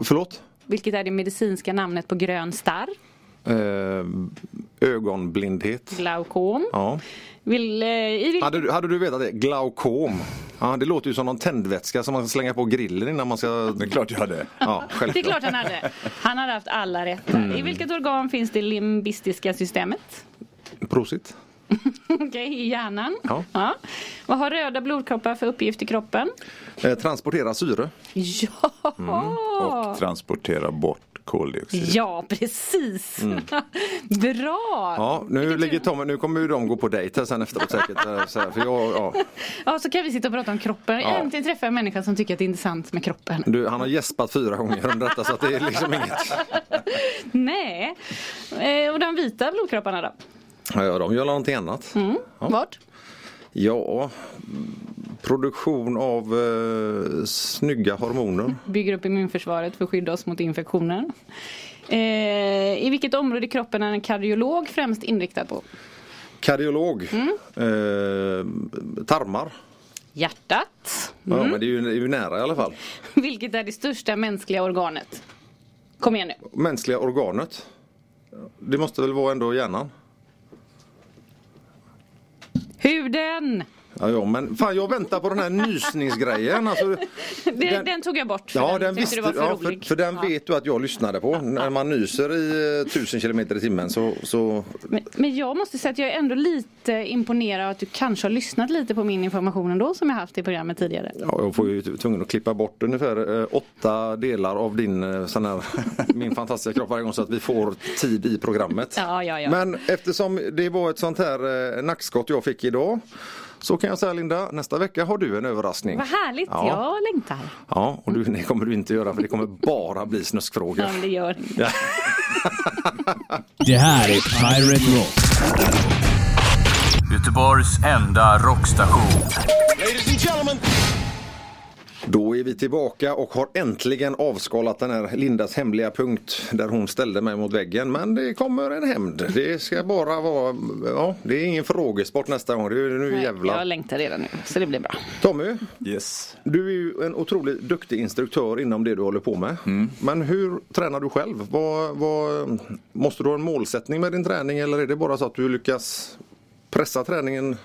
Förlåt? Vilket är det medicinska namnet på grön starr? Eh, ögonblindhet. Glaukom. Ja. Vill, eh, i vil- Hade, du- hade du vetat det? Glaukom. Ja, det låter ju som någon tändvätska som man ska slänga på grillen innan man ska... Det är klart jag hade. Ja, Det är klart han hade. Han hade haft alla rätt. där. I vilket organ finns det limbistiska systemet? Prosit. <laughs> Okej, i hjärnan. Ja. Vad har röda blodkroppar för uppgift i kroppen? Eh, transportera syre. Ja! Och transportera bort koldioxid. Ja, precis. <laughs> Bra! Ja, nu, ligger. Tommy, nu kommer ju de gå på dejt sen efteråt säkert. <laughs> Så här, för jag, ja. Ja, så kan vi sitta och prata om kroppen. Ja. Äntligen träffar jag en människa som tycker att det är intressant med kroppen. du, han har gäspat fyra gånger under detta så att det är liksom inget. <laughs> Nej. Eh, och de vita blodkropparna då? Ja, de gör någonting annat. Mm. Vart? Ja, produktion av eh, snygga hormoner. <laughs> Bygger upp immunförsvaret för att skydda oss mot infektioner. Eh, I vilket område i kroppen är en kardiolog främst inriktad på? Kardiolog. Mm. Eh, tarmar. Hjärtat. Ja, men det är, ju, det är ju nära i alla fall. <laughs> Vilket är det största mänskliga organet? Kom igen nu. Mänskliga organet. Det måste väl vara ändå hjärnan? Huden! Ja, ja, men fan jag väntar på den här nysningsgrejen. <laughs> Alltså, Den, Den- den tog jag bort. för ja, den den visste, var för ja, för, för den Ja. vet du att jag lyssnade på. När man nyser i eh, tusen kilometer i timmen så, så Men, men jag måste säga att jag är ändå lite imponerad att du kanske har lyssnat lite på min information ändå som jag haft i programmet tidigare. Ja, jag får ju tvungen att klippa bort ungefär eh, åtta delar av din eh, sån här, <laughs> min fantastiska kropp varje gång så att vi får tid i programmet. Ja, ja, ja. Men eftersom det var ett sånt här eh, nackskott jag fick idag så kan jag säga Linda, nästa vecka har du en överraskning. Vad härligt, Ja. jag längtar. Ja, och du, det kommer du inte göra för det kommer bara bli snuskfrågor. Ja, det gör. Ja. <laughs> Det här är Pirate Rock. Göteborgs enda rockstation. Då är vi tillbaka och har äntligen avskalat den här Lindas hemliga punkt där hon ställde mig mot väggen. Men det kommer en hämnd. Det ska bara vara, ja det är ingen frågesport nästa gång. Det är nu Nej, jävlar. Jag längtar redan nu, så det blir bra. Tommy, Yes. du är ju en otroligt duktig instruktör inom det du håller på med. Men hur tränar du själv? Vad, vad, måste du ha en målsättning med din träning eller är det bara så att du lyckas pressa träningen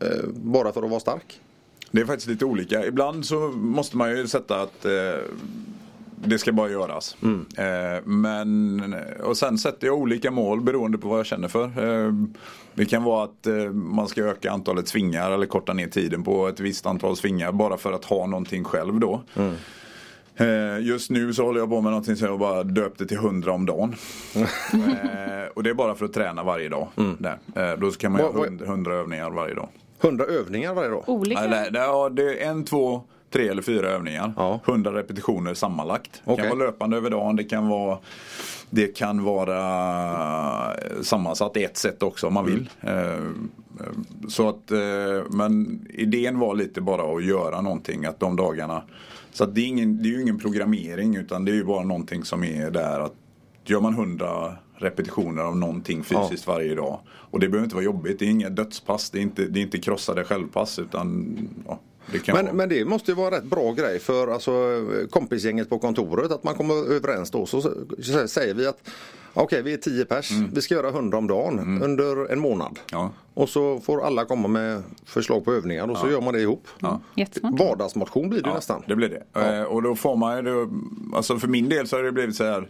eh, bara för att vara stark? Det är faktiskt lite olika. Ibland så måste man ju sätta att eh, det ska bara göras. Eh, men, och sen sätter jag olika mål beroende på vad jag känner för. Eh, det kan vara att eh, man ska öka antalet svingar eller korta ner tiden på ett visst antal svingar bara för att ha någonting själv då. Eh, Just nu så håller jag på med någonting som jag bara döpte till 100 om dagen. <laughs> eh, och det är bara för att träna varje dag. Där. Eh, då kan man göra vad- 100, 100 övningar varje dag. 100 övningar varje dag? Olika? Nej, det, ja, det är en, två, tre eller fyra övningar. Ja. 100 repetitioner sammanlagt. Det Okej. kan vara löpande över dagen. Det kan vara, det kan vara eh, sammansatt i ett sätt också om man vill. Mm. Eh, eh, Så att, men idén var lite bara att göra någonting att de dagarna. Så att det, är ingen, det är ju ingen programmering utan det är ju bara någonting som är där att gör man 100 repetitioner av någonting fysiskt varje dag. Och det behöver inte vara jobbigt. Det är inga dödspass. Det är inte, det är inte krossade självpass utan ja, det kan Men, vara. men det måste ju vara rätt bra grej för alltså, kompisgänget på kontoret att man kommer överens då. Så, så säger vi att okej vi är 10 pers, vi ska göra 100 om dagen under en månad. Mm. Ja. Och så får alla komma med förslag på övningar och så gör man det ihop. Jättesmart. Vardagsmotion blir det Ja, nästan. det blir det. Eh, och då får man ju, det- alltså för min del så har det blivit så här.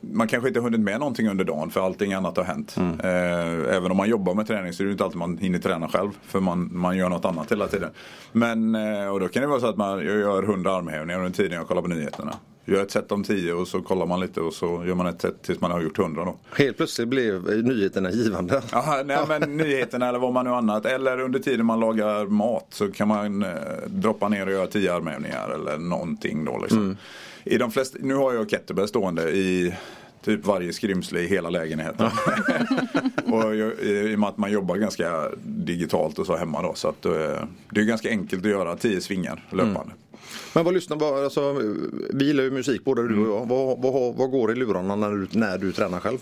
Man kanske inte har hunnit med någonting under dagen för allting annat har hänt. Mm. Eh, även om man jobbar med träning så är det inte alltid man hinner träna själv. För man, man gör något annat hela tiden. Men, eh, och då kan det vara så att man jag gör 100 armhävningar under tiden jag kollar på nyheterna. Gör ett set om 10 och så kollar man lite och så gör man ett set tills man har gjort 100 då. Helt plötsligt blev nyheterna givande. Jaha, nej men <laughs> nyheterna eller vad man nu annat. Eller under tiden man lagar mat så kan man eh, droppa ner och göra 10 armhävningar eller någonting då liksom. I de flesta, nu har jag kettlebell stående i typ varje skrymsle i hela lägenheten. <laughs> och jag, I och med att man jobbar ganska digitalt och så hemma då. Så att eh, det är ganska enkelt att göra 10 svingar löpande. Men vad lyssnar på, alltså, vi gillar ju musik både du och jag. Vad, vad, vad går i lurarna när du, när du tränar själv?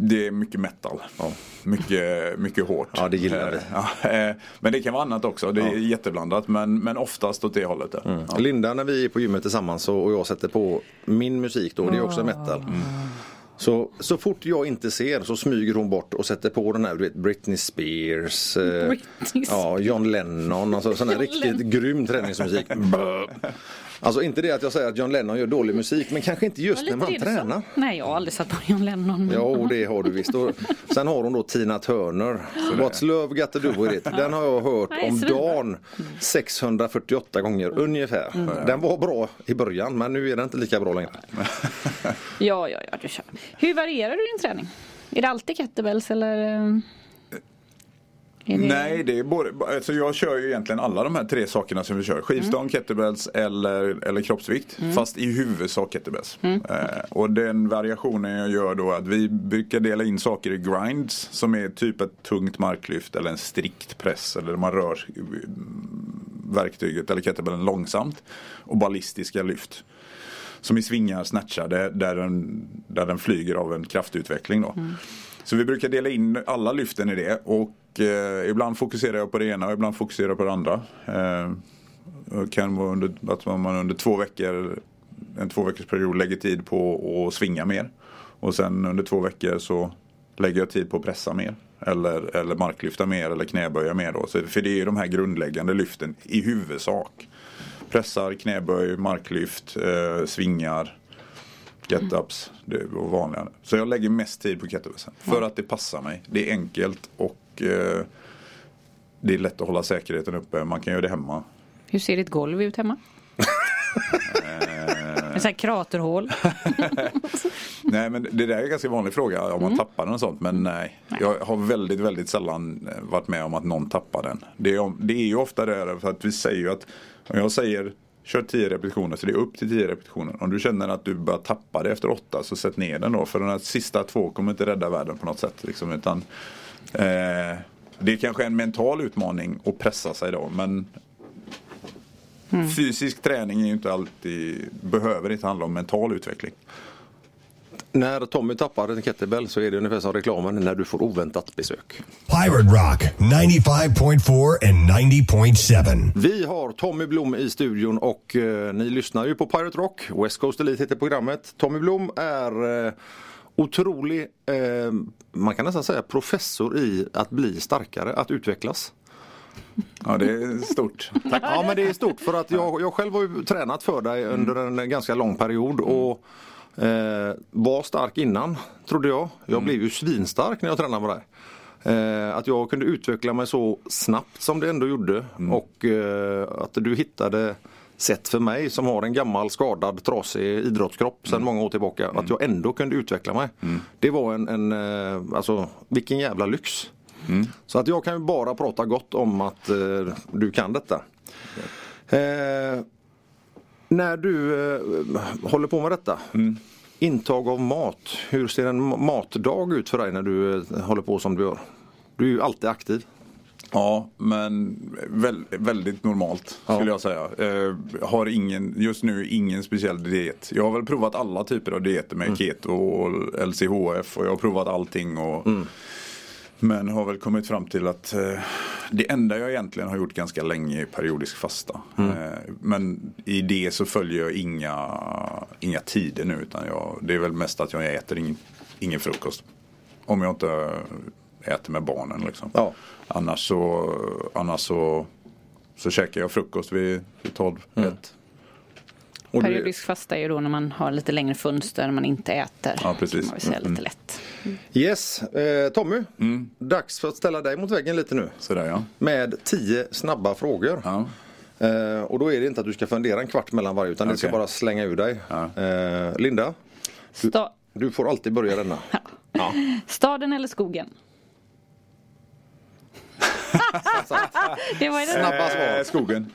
Det är mycket metal. Mycket, mycket hårt. Ja, det gillar vi. Eh, Ja, eh, men det kan vara annat också. Det är jätteblandat. Men, men oftast åt det hållet. Mm. Ja. Linda när vi är på gymmet tillsammans och jag sätter på min musik då, det är också metal. Så, så fort jag inte ser så smyger hon bort och sätter på den här du vet, Britney Spears, eh, Britney ja, John Lennon, alltså sån här riktigt Lennon. grym träningsmusik. <laughs> Alltså inte det att jag säger att John Lennon gör dålig musik men kanske inte just när man tränar. Nej, jag har aldrig satt på John Lennon. Men... Jo, det har du visst. Och sen har hon då Tina Turner. What's love got to do with it? Den har jag hört Nej, om dagen 648 gånger ungefär. Den var bra i början men nu är den inte lika bra längre. Ja, ja, ja, du kör. Hur varierar du din träning? Är det alltid kettlebells eller? Är det... Nej, det är både, alltså jag kör ju egentligen alla de här tre sakerna som vi kör. Skivstång, Mm. kettlebells eller, eller kroppsvikt. Fast i huvudsak kettlebells. Eh, och den variationen jag gör då är att vi brukar dela in saker i grinds. Som är typ ett tungt marklyft eller en strikt press. Eller man rör mm, verktyget eller kettlebellen långsamt. Och ballistiska lyft. Som i svingar, snatchar, där, där, den, där den flyger av en kraftutveckling. Då. Så vi brukar dela in alla lyften i det och eh, ibland fokuserar jag på det ena och ibland fokuserar jag på det andra. Eh, och kan vara under, att man under två veckor, en två veckors period lägger tid på att svinga mer. Och sen under två veckor så lägger jag tid på att pressa mer. Eller, eller marklyfta mer eller knäböja mer. Då. Så, för det är ju de här grundläggande lyften i huvudsak. Pressar, knäböj, marklyft, eh, svingar, get-ups det var vanliga. Så jag lägger mest tid på kettlebellsen. För att det passar mig. Det är enkelt och eh, det är lätt att hålla säkerheten uppe. Man kan göra det hemma. Hur ser ditt golv ut hemma? En sån här kraterhål. <laughs> Nej men det där är en ganska vanlig fråga om man tappar den och sånt. Men nej. Jag har väldigt väldigt sällan eh, varit med om att någon tappar den. Det är, det är ju ofta det för att vi säger ju att om jag säger kör 10 repetitioner så det är upp till 10 repetitioner. Om du känner att du börjar tappa det efter 8 så sätt ner den då. För de här sista två kommer inte rädda världen på något sätt. Liksom, utan, eh, det är kanske en mental utmaning att pressa sig då. Men fysisk träning är inte alltid, behöver inte handla om mental utveckling. När Tommy tappar en kettlebell så är det ungefär som reklamen när du får oväntat besök. Pirate Rock 95.4 and 90.7. Vi har Tommy Blom i studion och eh, ni lyssnar ju på Pirate Rock. West Coast Elite heter programmet. Tommy Blom är eh, otrolig, eh, man kan nästan säga professor i att bli starkare, att utvecklas. Ja, det är stort. Tack. Ja men det är stort för att jag, jag själv har ju tränat för dig under en ganska lång period och eh, var stark innan trodde jag. Jag blev ju svinstark när jag tränade med dig. Eh, att jag kunde utveckla mig så snabbt som det ändå gjorde och eh, att du hittade sätt för mig som har en gammal skadad trasig idrottskropp sedan många år tillbaka att jag ändå kunde utveckla mig. Det var en, en eh, alltså vilken jävla lyx. Så att jag kan ju bara prata gott om att eh, du kan detta. När du eh, håller på med detta, intag av mat, hur ser en ma- matdag ut för dig när du eh, håller på som du gör? Du är ju alltid aktiv. Ja, men väl, väldigt normalt Ja. skulle jag säga. Eh, har ingen, just nu ingen speciell diet. Jag har väl provat alla typer av dieter med keto och LCHF och jag har provat allting. Och, Men har väl kommit fram till att eh, det enda jag egentligen har gjort ganska länge är periodisk fasta. Eh, men i det så följer jag inga, inga tider nu utan jag, det är väl mest att jag äter ingen, ingen frukost. Om jag inte äter med barnen liksom. Ja. Annars så, annars så, så käkar jag frukost vid, vid 12, Mm. 1. Och du, Periodisk fasta är ju då när man har lite längre fönster när man inte äter. Ja, precis. Kan man Mm. lite lätt. yes, eh, Tommy. Dags för att ställa dig mot väggen lite nu. Sådär ja. Med tio snabba frågor. ja. Eh, och då är det inte att du ska fundera en kvart mellan varje utan det ska Okej. bara slänga ur dig. Ja. Eh, Linda, Sta- du får alltid börja denna. <laughs> Ja. staden eller skogen? Det var den. Snabba svar. Eh, skogen.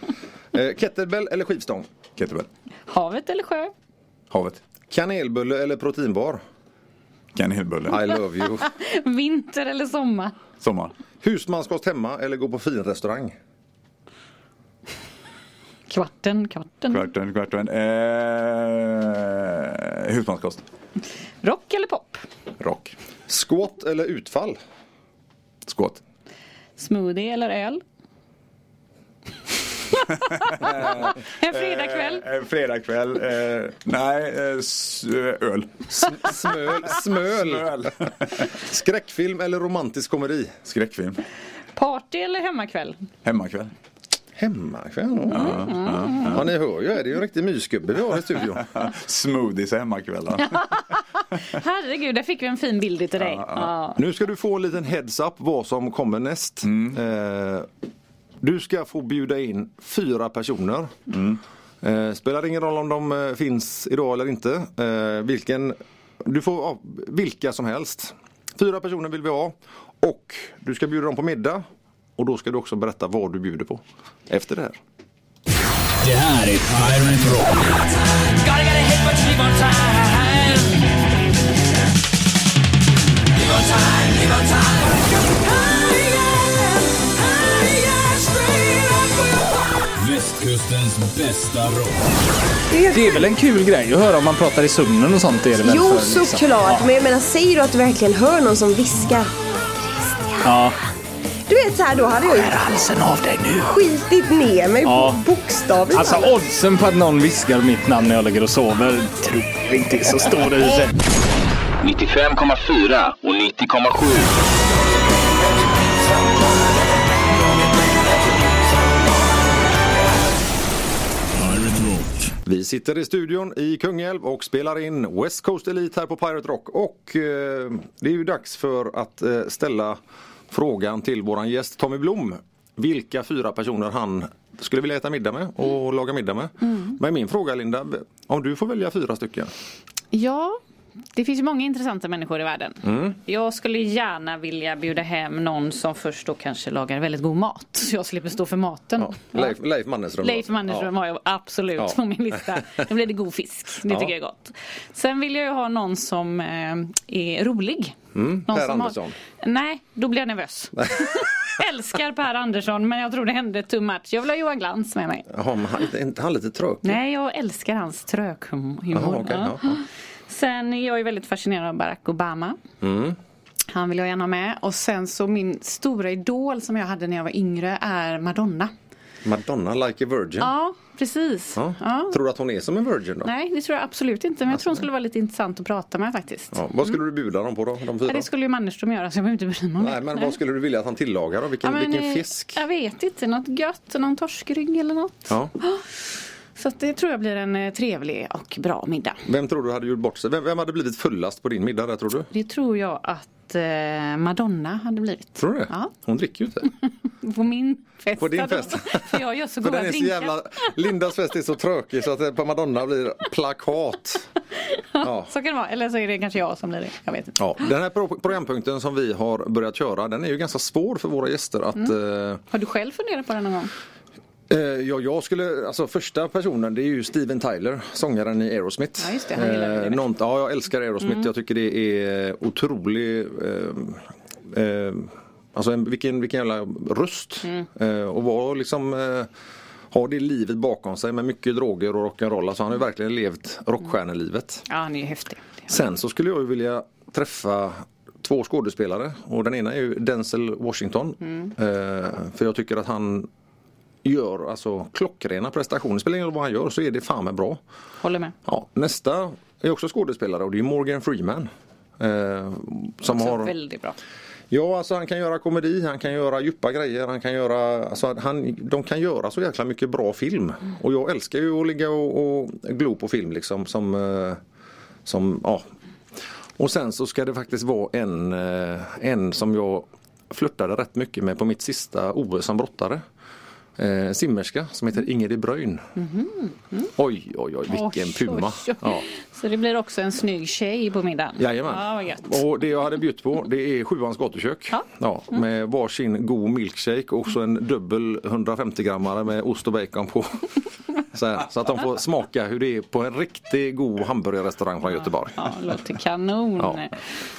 Eh, kettlebell eller skivstång? Kettlebell. Havet eller sjö? Havet. Kanelbulle eller proteinbar? Kanelbulle. I love you. <laughs> Vinter eller sommar? Sommar. Husmanskost hemma eller gå på finrestaurang? Kvarten, kvarten. Kvarten, kvarten. Eh, husmanskost. Rock eller pop? Rock. Squat eller utfall? Skåt. Smoothie eller öl? <laughs> en fredagkväll? Eh, fredagkväll. Eh, nej, eh, s- eh, öl. Smöl, smöl. Öl. Skräckfilm eller romantisk komedi? Skräckfilm. Party eller hemmakväll? Hemmakväll. Hemmakväll? Ja, ja, ni hör ju, det är ju en riktig mysgubbe vi har i studion. <laughs> Smoothies hemmakvällar. Herregud, där fick vi en fin bild till dig. Ja. Nu ska du få en liten heads up vad som kommer näst. Eh, du ska få bjuda in fyra personer. Eh, spelar ingen roll om de eh, finns idag eller inte. Eh, vilken, du får ja, vilka som helst. Fyra personer vill vi ha. Och du ska bjuda dem på middag. Och då ska du också berätta vad du bjuder på. Efter det här. Det här är Pirate Rock. Västkustens bästa rock. Det är väl en kul grej att höra om man pratar i sömnen och sånt. Är det väl Jo, för, liksom. såklart. Ja. Men jag menar, säger du att du verkligen hör någon som viskar? Ja. Du vet så här, då hade jag ju Halsen av dig nu. skitit ner mig Ja. bokstavligt Alltså talat. oddsen på att någon viskar mitt namn när jag ligger och sover tror jag inte är så stor i sig. 95,4 och 90,7. Pirate Rock. Vi sitter i studion i Kungälv och spelar in West Coast Elite här på Pirate Rock. Och eh, det är ju dags för att eh, ställa frågan till våran gäst Tommy Blom. Vilka fyra personer han skulle vilja äta middag med och laga middag med. Men min fråga Linda, om du får välja fyra stycken. ja, Det finns många intressanta människor i världen. Mm. Jag skulle gärna vilja bjuda hem någon som först då kanske lagar väldigt god mat. Så jag slipper stå för maten. Ja. Leif, Leif Mannerström. Leif Mannerström har jag absolut Ja. på min lista. <laughs> Då blir det god fisk. Det Ja. tycker jag är gott. Sen vill jag ju ha någon som eh, är rolig. Mm, Någon Per som har- Andersson. Nej, då blir jag nervös. <laughs> Älskar Per Andersson men jag tror det hände too much. Jag vill ha Johan Glans med mig. Jaha, men han, inte han lite trög? Nej, jag älskar hans tröghumor. Jaha, okej, Ja. Sen är jag ju väldigt fascinerad av Barack Obama. Mm. Han vill jag gärna ha med. Och sen så min stora idol som jag hade när jag var yngre är Madonna. Madonna, like a virgin. Ja, precis. Ja. Ja. Tror du att hon är som en virgin då? Nej, det tror jag absolut inte. Men jag tror hon skulle vara lite intressant att prata med faktiskt. Ja, vad skulle du bjuda dem på då? De fyra? Ja, det skulle ju Mannerström göra så jag behöver inte bry mig om Nej, det. men vad skulle du vilja att han tillagar då? Vilken, men, vilken fisk? Jag vet inte, något gött, någon torskrygg eller något. Ja. Så det tror jag blir en eh, trevlig och bra middag. Vem tror du hade gjort bort sig? Vem, vem hade blivit fullast på din middag där tror du? Det tror jag att eh, Madonna hade blivit. Tror du det? Ja, Hon dricker ju inte. <laughs> på min fest. På din fest? <laughs> För jag gör så goda den är drinkar. jävla... Lindas fest är så tråkig så att på Madonna blir plakat. <laughs> Ja. Så kan det vara. Eller så är det kanske jag som blir det. Jag vet inte. Ja, den här pro- programpunkten som vi har börjat köra den är ju ganska svår för våra gäster att eh, Har du själv funderat på det någon gång? Eh, ja, jag skulle, alltså första personen det är ju Steven Tyler, sångaren i Aerosmith. Ja, just det, han gillar. Mm. nånt- ja, jag älskar Aerosmith. Jag tycker det är otrolig eh, eh, Alltså en, vilken, vilken jävla röst. Mm. Eh, och var liksom eh, har det livet bakom sig med mycket droger och rock'n'roll. Alltså han har ju verkligen levt rockstjärnelivet. Ja, han är ju häftig. Sen så skulle jag ju vilja träffa två skådespelare och den ena är ju Denzel Washington. Mm. Eh, för jag tycker att han gör alltså klockrena prestationer. Spelar ingen roll vad han gör så är det fan med bra. Håller med. Ja, nästa är också skådespelare och det är Morgan Freeman. Eh, som Så har, väldigt bra. ja, alltså han kan göra komedi, han kan göra djupa grejer, han kan göra, alltså han, de kan göra så jäkla mycket bra film. Och jag älskar ju att ligga och, och glo på film liksom som, eh, som ja. Och sen så ska det faktiskt vara en, eh, en som jag flörtade rätt mycket med på mitt sista OS som brottare. Eh, simmerska som heter Ingrid Bröjn. Oj, oj, oj, vilken Oj, puma. oj, oj. Ja. Så det blir också en snygg tjej på middagen. Jajamän. Ja. Och det jag hade bjudit på det är Sjuans gatukök. Ja. Mm. med varsin god milkshake och så en dubbel 150 grammare med ost och bacon på. <laughs> Så, här, så att de får smaka hur det är på en riktigt god hamburgerrestaurang från Göteborg. Ja, låter kanon. Ja.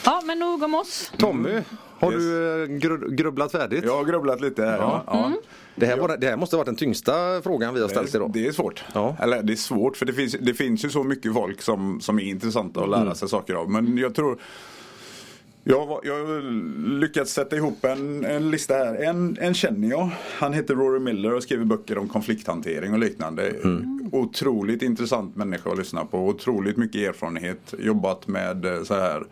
Ja. men nog om oss. Tommy, har Yes. du eh, gru- grubblat färdigt? Jag har grubblat lite här. Ja. Ja. Det, här var, det här måste ha varit den tyngsta frågan vi har ställt idag. Det är svårt. Ja. Eller det är svårt för det finns, det finns ju så mycket folk som, som är intressanta att lära Mm. sig saker av. Men jag tror jag, var, jag har lyckats sätta ihop en, en lista här. En, en känner jag. Han heter Rory Miller och skriver böcker om konflikthantering och liknande. Mm. Otroligt intressant människa att lyssna på. Otroligt mycket erfarenhet. Jobbat med eh, så här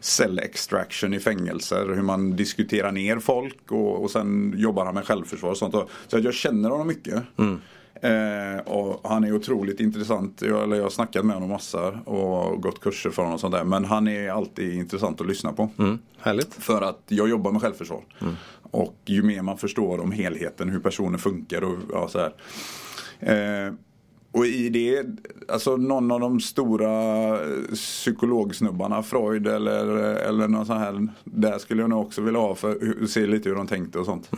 cell extraction i fängelser, hur man diskuterar ner folk och, och sen jobbar han med självförsvar och sånt. Så att jag känner honom mycket. Eh, och han är otroligt intressant. Jag, eller jag har snackat med honom massa och gått kurser för honom och sånt där. Men han är alltid intressant att lyssna på. Mm, härligt. För att jag jobbar med självförsvar. Och ju mer man förstår om helheten, hur personer funkar och ja, så här. Eh, och i det, alltså någon av de stora eh, psykologsnubbarna, Freud eller, eller någon sån här, där skulle jag nog också vilja ha för att se lite hur de tänkte och sånt.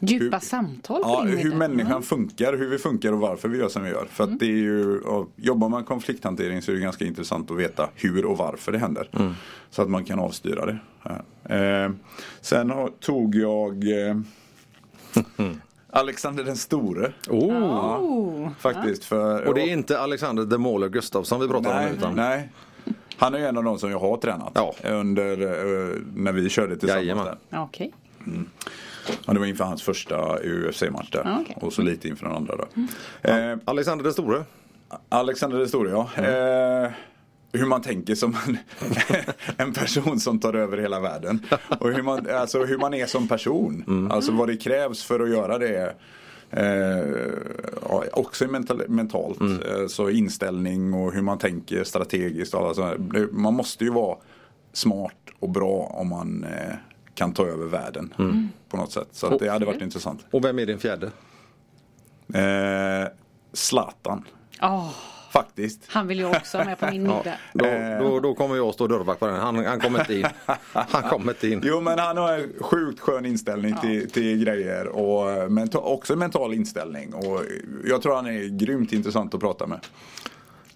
Djupa Hur- samtal Ja, hur middag. människan funkar, hur vi funkar och varför vi gör som vi gör. För att det är ju, jobbar man konflikthantering så är det ganska intressant att veta hur och varför det händer. Så att man kan avstyra det. Eh, sen har, tog jag eh, <laughs> Alexander den store. Oh. Oh. Faktiskt. För, Och det är inte Alexander the Mauler Gustafsson vi pratar om nej, nu utan nej. Han är ju en av de som jag har tränat. Ja. Under, eh, när vi körde tillsammans. Jajamän. Där. Ja, Okej. Ja, det var inför hans första UFC-match där. Ja, okej. Och så lite inför den andra då. Eh, Alexander den store. Alexander den store ja. Eh, hur man tänker som en, <laughs> en person som tar över hela världen. Och hur man, alltså, hur man är som person. Alltså vad det krävs för att göra det. Eh, också mental, mentalt. Eh, så inställning och hur man tänker strategiskt. Och alla man måste ju vara smart och bra om man eh, kan ta över världen. På något sätt. Så att det hade varit intressant. Och vem är din fjärde? Eh, Zlatan. Åh, Faktiskt. Han vill ju också med på min middag. Då, Eh. då, då kommer jag stå dörrvakt på den. Han, han kommer inte in. Han kommer inte in. <laughs> Jo men han har en sjukt skön inställning till, till grejer och eh, menta- också en mental inställning. Och jag tror han är grymt intressant att prata med.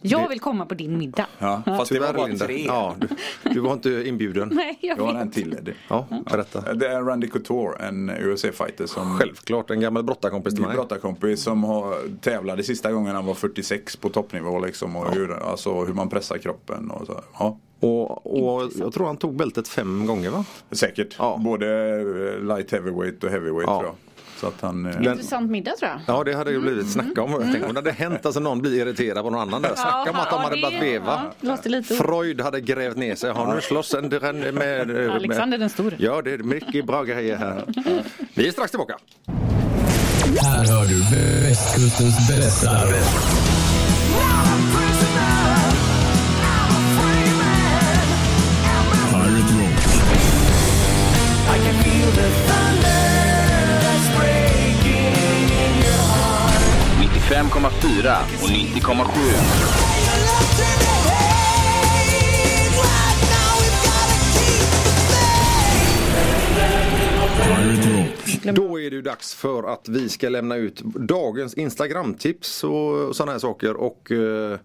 Jag vill komma på din middag. Ja, fast det var bara Linda. tre. Ja, du, du var inte inbjuden. <laughs> Nej, jag Jag har vet. en till. Eddie. Ja, berätta. Det är Randy Couture, en UFC-fighter som Självklart, en gammal brottarkompis till mig. brottarkompis som har tävlade sista gången han var 46 på toppnivå liksom och hur, alltså, hur man pressar kroppen och så. Ja, Och, och jag tror han tog bältet fem gånger va? säkert. Ja. Både eh, light heavyweight och heavyweight Ja. tror jag. Så att han... eh, Intressant middag tror jag. Ja det hade ju blivit snacka om. Jag tänkte, om det hade hänt alltså någon blir irriterad på någon annan där. Snacka om att de ja, hade börjat veva. Freud hade grävt ner sig. Har nu slåss en med, med... Alexander den store. Ja det är mycket bra grejer här. Vi är strax tillbaka. Här hör du västkustens bästa 95,4 och 90,7. Pirate Rock. Då är det ju dags för att vi ska lämna ut dagens Instagramtips och sådana här saker. Och eh,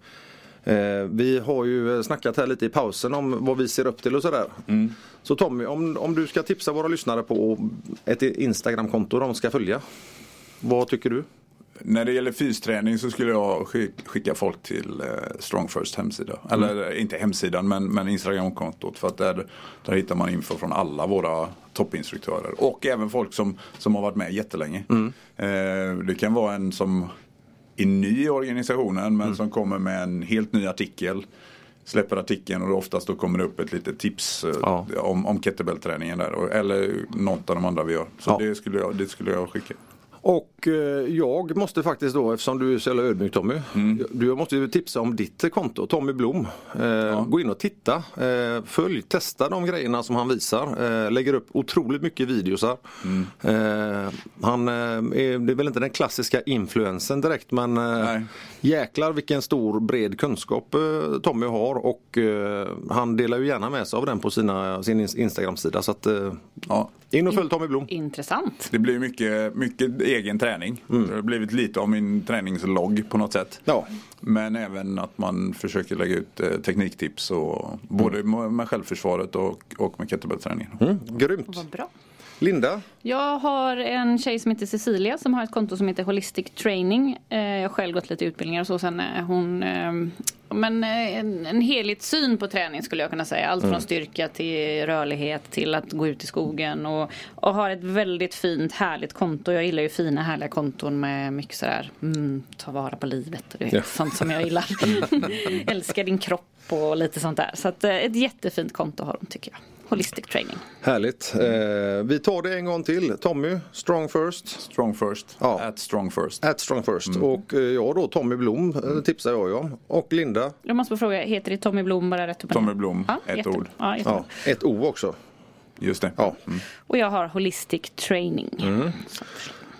eh, vi har ju snackat här lite i pausen om vad vi ser upp till och sådär. Så Tommy, om, om du ska tipsa våra lyssnare på ett Instagramkonto de ska följa. Vad tycker du? När det gäller fysträning så skulle jag skick- skicka folk till eh, Strong First hemsida. Eller eh, inte hemsidan men, men Instagramkontot. För att där, där hittar man info från alla våra toppinstruktörer. Och även folk som, som har varit med jättelänge. Eh, det kan vara en som är ny i organisationen men som kommer med en helt ny artikel. Släpper artikeln och oftast då kommer det upp ett litet tips eh, Ja. om, om kettlebell-träningen där. Eller något av de andra vi gör. Så Ja. det, skulle jag, det skulle jag skicka. Och eh, jag måste faktiskt då, eftersom du är så jävla ödmjuk Tommy. Du måste ju tipsa om ditt konto, Tommy Blom. Eh, Gå in och titta, eh, följ, testa de grejerna som han visar. Lägger upp otroligt mycket videosar. Eh, han är, det är väl inte den klassiska influensen direkt men Nej. Jäklar vilken stor bred kunskap eh, Tommy har och eh, han delar ju gärna med sig av den på sina, sin ins- Instagram-sida. Så att, eh, Ja. in och följ Tommy Blom. Intressant. Det blir mycket, mycket egen träning. Mm. Det har blivit lite av min träningslogg på något sätt. Ja. Men även att man försöker lägga ut eh, tekniktips och både med självförsvaret och, och med kettlebellträningen. Mm, grymt. Vad bra. Linda? Jag har en tjej som heter Cecilia som har ett konto som heter Holistic Training. Eh, Jag har själv gått lite utbildningar och så. Sen är hon eh, men eh, en, en helhetssyn på träning skulle jag kunna säga. Allt från styrka till rörlighet till att gå ut i skogen. Och, och har ett väldigt fint härligt konto. Jag gillar ju fina härliga konton med mycket sådär mm, ta vara på livet. Och det är Ja. sånt som jag gillar. <laughs> Älskar din kropp och lite sånt där. Så att, eh, ett jättefint konto har hon tycker jag. Holistic Training. Härligt. Eh, vi tar det en gång till. Tommy, strong first. Strong first. Ja. At strong first. At strong first. Och eh, jag då, Tommy Blom eh, tipsar jag ju om. Och Linda, Jag måste bara fråga, heter det Tommy Blom bara rätt upp? Tommy Blom, ett jättebra. ord. Ja, ja, ett O också. Just det. Ja. Och jag har Holistic Training.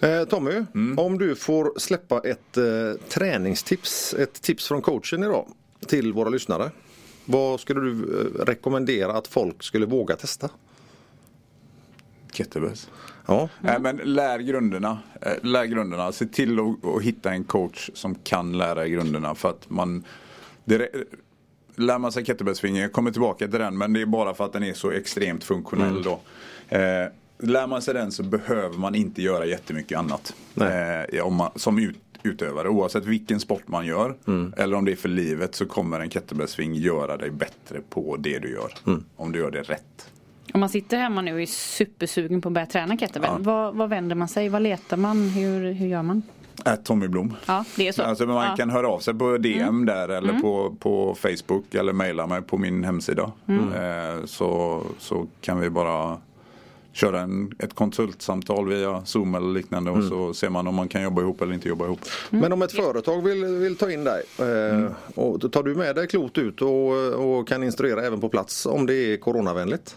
Eh, Tommy, om du får släppa ett eh, träningstips, ett tips från coachen idag till våra lyssnare. Vad skulle du eh, rekommendera att folk skulle våga testa? Kettlebells. Ja, Nej, men lär grunderna. Eh, Lär grunderna. Se till att, hitta en coach som kan lära grunderna. För att man... Det, lär man sig kettlebellsvingen, jag kommer tillbaka till den men det är bara för att den är så extremt funktionell då. Eh, lär man sig den så behöver man inte göra jättemycket annat. Eh, om man, som ut, utövare, oavsett vilken sport man gör. Eller om det är för livet så kommer en kettlebellsving göra dig bättre på det du gör. Om du gör det rätt. Om man sitter hemma nu och är supersugen på att börja träna kettlebell. Ja. Vad, vad vänder man sig? Vad letar man? Hur, hur gör man? Tommy Blom. Ja, det är så. Alltså man ja. kan höra av sig på DM där eller på, på Facebook eller mejla mig på min hemsida. Eh, så, så kan vi bara köra en, ett konsultsamtal via Zoom eller liknande och så ser man om man kan jobba ihop eller inte jobba ihop. Men om ett företag vill, vill ta in dig eh, och då tar du med dig klot ut och, och kan instruera även på plats om det är coronavänligt?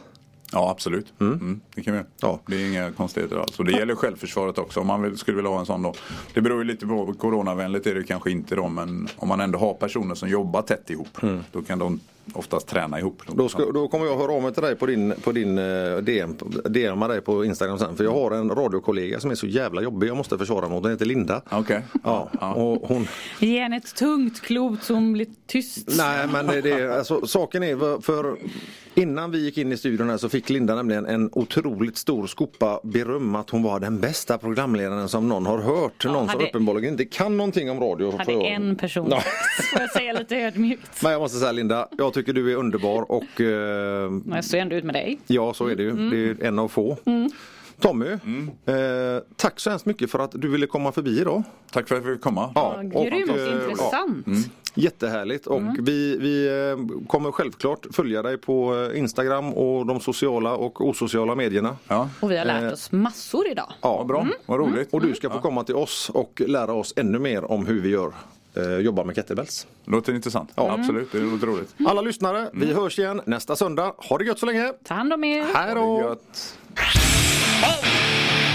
Ja, absolut. Mm. det kan vi. Ja. Det är inga konstigheter alls. Och det gäller självförsvaret också om man vill, skulle vilja ha en sån då. Det beror ju lite på, coronavänligt är det kanske inte då men om man ändå har personer som jobbar tätt ihop då kan de oftast träna ihop. Då, ska, då kommer jag höra av mig till dig på din, på din eh, DM, DMa dig på Instagram sen. För jag har en radiokollega som är så jävla jobbig jag måste försvara mot. Den heter Linda. Okej. Ja, och hon, Ge henne ett tungt klot så hon blir tyst. nej men det, det, alltså, saken är för, för innan vi gick in i studion här så fick Linda nämligen en otroligt stor skopa beröm att hon var den bästa programledaren som någon har hört. någon som hade- uppenbarligen inte kan någonting om radio. Hade jag- en person. Ja. <laughs> Får jag säga lite ödmjukt. Men jag måste säga Linda, jag tycker du är underbar och eh, jag står ändå ut med dig. Ja, så är det ju. Mm. Det är en av få. Tommy, eh, tack så hemskt mycket för att du ville komma förbi idag. Tack för att vi fick komma. Ja, Grymt eh, intressant. Jättehärligt och Mm. vi, vi eh, kommer självklart följa dig på eh, Instagram och de sociala och osociala medierna. Ja, Och vi har lärt oss massor idag. Ja, bra. Vad roligt. Och du ska få komma till oss och lära oss ännu mer om hur vi gör jobbar med kettlebells. Låter intressant. Absolut, det låter roligt. Alla lyssnare, vi hörs igen nästa söndag. Ha det gött så länge! Ta hand om er. Hej Ha det då! gött. Hey!